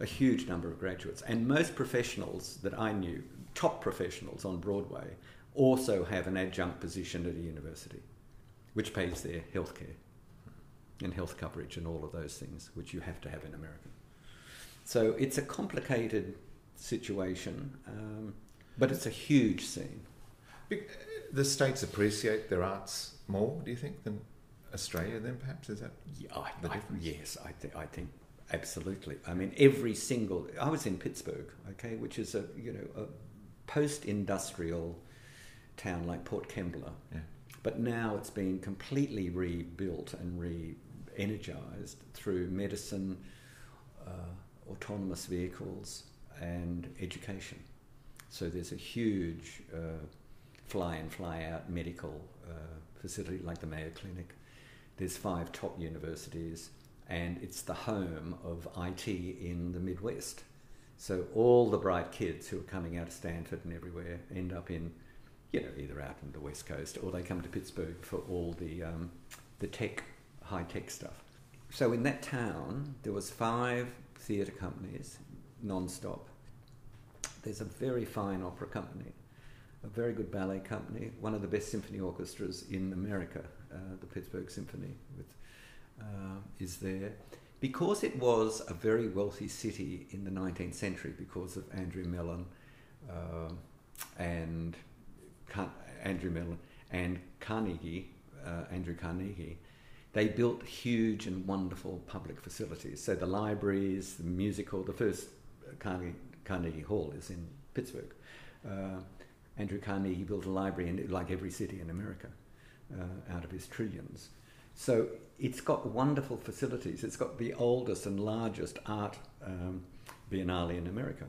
A huge number of graduates. And most professionals that I knew, top professionals on Broadway, also have an adjunct position at a university, which pays their healthcare. and health coverage and all of those things, which you have to have in America. So it's a complicated situation, um, but it's a huge scene. The states appreciate their arts more, do you think, than Australia? Then perhaps is that? Yeah, I, the I, difference? yes, I, th- I think absolutely. I mean, every single. I was in Pittsburgh, okay, which is a you know a post-industrial town like Port Kembla, Yeah. but now it's been completely rebuilt and re-energized through medicine, uh, autonomous vehicles, and education. So there's a huge uh, fly-in, fly-out medical uh, facility like the Mayo Clinic. There's five top universities, and it's the home of IT in the Midwest. So all the bright kids who are coming out of Stanford and everywhere end up in, you know, either out in the West Coast or they come to Pittsburgh for all the um, the tech, high tech stuff. So in that town, there was five theatre companies, non-stop. There's a very fine opera company, a very good ballet company, one of the best symphony orchestras in America, uh, the Pittsburgh Symphony, with, uh, is there. Because it was a very wealthy city in the 19th century, because of Andrew Mellon uh, and Andrew Mellon and Carnegie, uh, Andrew Carnegie, they built huge and wonderful public facilities. So the libraries, the music hall, the first Carnegie, Carnegie Hall is in Pittsburgh. Uh, Andrew Carnegie built a library, in, like every city in America, uh, out of his trillions. So it's got wonderful facilities. It's got the oldest and largest art um, biennale in America.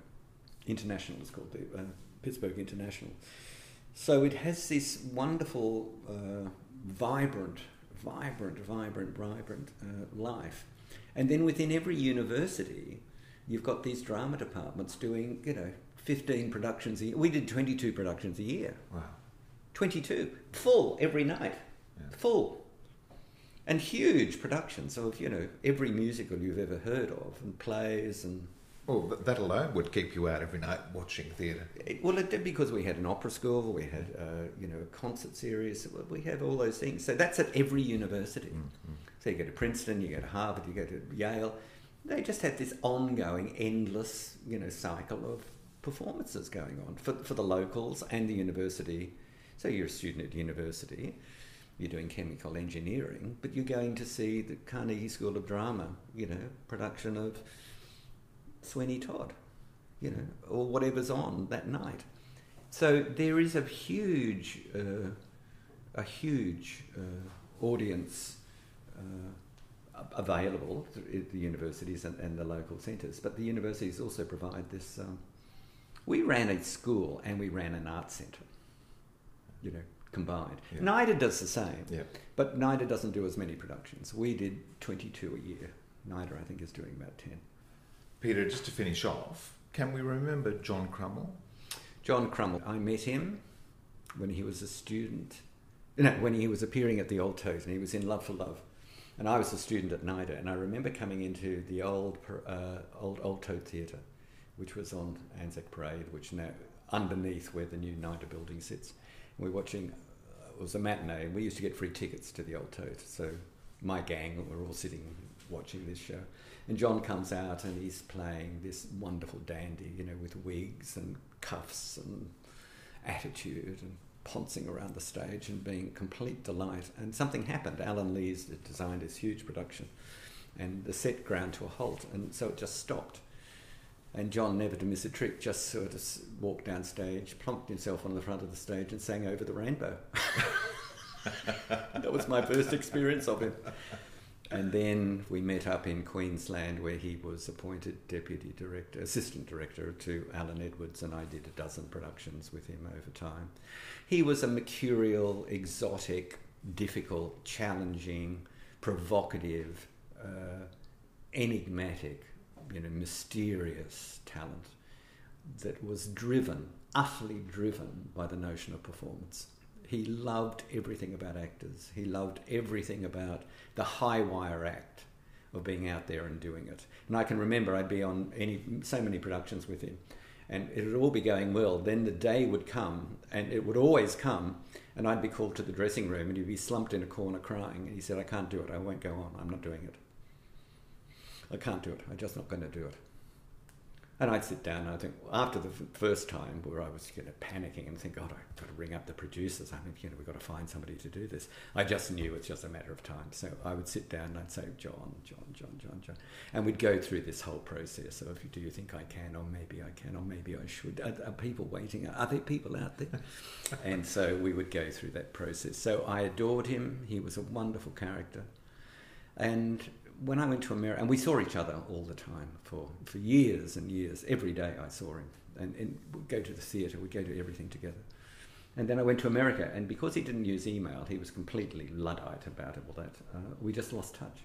International is called the uh, Pittsburgh International. So it has this wonderful, uh, vibrant, vibrant, vibrant, vibrant uh, life. And then within every university, you've got these drama departments doing, you know, 15 productions a year. We did 22 productions a year. Wow. 22. Full every night. Full. And huge productions of, you know, every musical you've ever heard of, and plays and Well, that alone would keep you out every night watching theatre. it, well, it did because we had an opera school, we had uh, you know a concert series, we had all those things. So that's at every university. So you go to Princeton, you go to Harvard, you go to Yale. They just have this ongoing, endless you know cycle of performances going on for for the locals and the university. So you're a student at university. You're doing chemical engineering, but you're going to see the Carnegie School of Drama, you know, production of Sweeney Todd, you know, or whatever's on that night. So there is a huge, uh, a huge uh, audience uh, available at the universities and, and the local centres, but the universities also provide this. Um, we ran a school and we ran an art centre, you know, combined. Yeah. NIDA does the same, Yeah. but NIDA doesn't do as many productions. We did 22 a year. NIDA, I think, is doing about 10. Peter, just to finish off, can we remember John Krummel? John Krummel. I met him when he was a student. No, when he was appearing at the Old Tote, and he was in Love for Love. And I was a student at NIDA, and I remember coming into the old uh, old Old Tote Theatre, which was on Anzac Parade, which now underneath where the new NIDA building sits. We were watching. Uh, it was a matinee, and we used to get free tickets to the Old Tote. So my gang were all sitting watching this show. And John comes out and he's playing this wonderful dandy, you know, with wigs and cuffs and attitude and poncing around the stage and being complete delight. And something happened. Allan Lees designed this huge production and the set ground to a halt and so it just stopped. And John, never to miss a trick, just sort of walked down stage, plonked himself on the front of the stage and sang Over the Rainbow. that was my first experience of him. And then we met up in Queensland where he was appointed deputy director, assistant director to Alan Edwards, and I did a dozen productions with him over time. He was a mercurial, exotic, difficult, challenging, provocative, uh, enigmatic, you know, mysterious talent that was driven, utterly driven by the notion of performance. He loved everything about actors. He loved everything about the high wire act of being out there and doing it. And I can remember I'd be on any so many productions with him, and it would all be going well. Then the day would come, and it would always come, and I'd be called to the dressing room, and he'd be slumped in a corner crying. And he said, "I can't do it. I won't go on. I'm not doing it. I can't do it. I'm just not going to do it." And I'd sit down and I think after the first time where I was you know, panicking and think, God, I've got to ring up the producers. I mean, you know, we've got to find somebody to do this. I just knew it's just a matter of time. So I would sit down and I'd say, John, John, John, John, John. And we'd go through this whole process of, do you think I can, or maybe I can, or maybe I should? Are, are people waiting? Are there people out there? and so we would go through that process. So I adored him. He was a wonderful character. And when I went to America, and we saw each other all the time for, for years and years, every day I saw him. And, and we'd go to the theatre, we'd go to everything together. And then I went to America, and because he didn't use email, he was completely Luddite about it, all that. Uh, we just lost touch.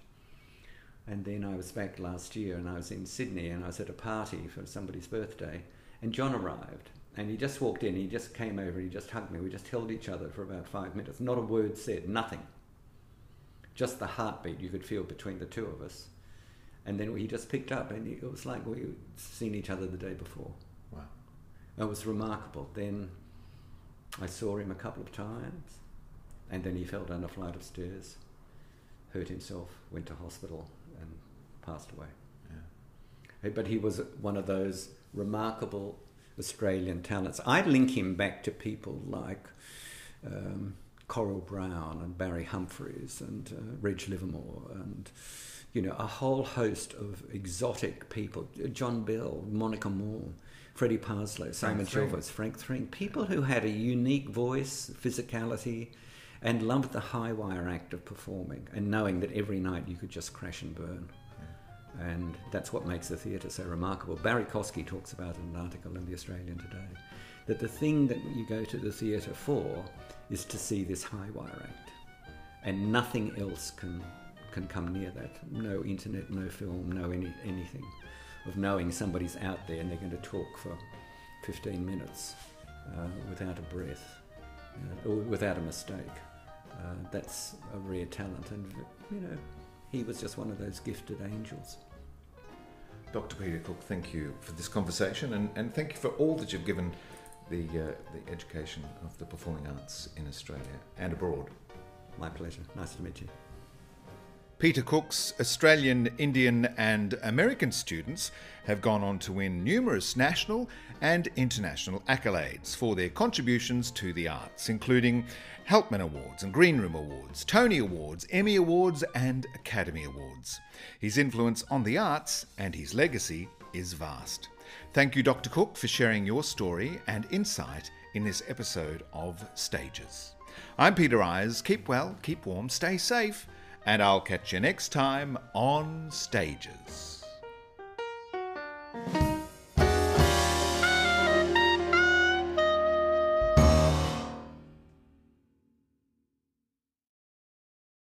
And then I was back last year, and I was in Sydney, and I was at a party for somebody's birthday, and John arrived. And he just walked in, he just came over, he just hugged me. We just held each other for about five minutes. Not a word said, nothing just the heartbeat you could feel between the two of us. And then he just picked up, and it was like we'd seen each other the day before. Wow. It was remarkable. Then I saw him a couple of times, and then he fell down a flight of stairs, hurt himself, went to hospital, and passed away. Yeah. But he was one of those remarkable Australian talents. I link him back to people like. Um, Coral Browne and Barry Humphries and uh, Reg Livermore and you know a whole host of exotic people John Bell, Monica Moore, Freddie Parslow, Simon Chilvers, Frank Thring, people who had a unique voice, physicality, and loved the high wire act of performing and knowing that every night you could just crash and burn. And that's what makes the theatre so remarkable. Barrie Kosky talks about in an article in The Australian today that the thing that you go to the theatre for is to see this high wire act. And nothing else can, can come near that. No internet, no film, no any, anything. Of knowing somebody's out there and they're going to talk for 15 minutes uh, without a breath, uh, or without a mistake. Uh, that's a rare talent. And, you know, he was just one of those gifted angels. Dr. Peter Cooke, thank you for this conversation and, and thank you for all that you've given the, uh, the education of the performing arts in Australia and abroad. My pleasure. Nice to meet you. Peter Cooke's Australian, Indian, and American students have gone on to win numerous national and international accolades for their contributions to the arts, including Helpman Awards and Green Room Awards, Tony Awards, Emmy Awards, and Academy Awards. His influence on the arts and his legacy is vast. Thank you, Dr. Cooke, for sharing your story and insight in this episode of Stages. I'm Peter Eyers. Keep well, keep warm, stay safe, and I'll catch you next time on Stages.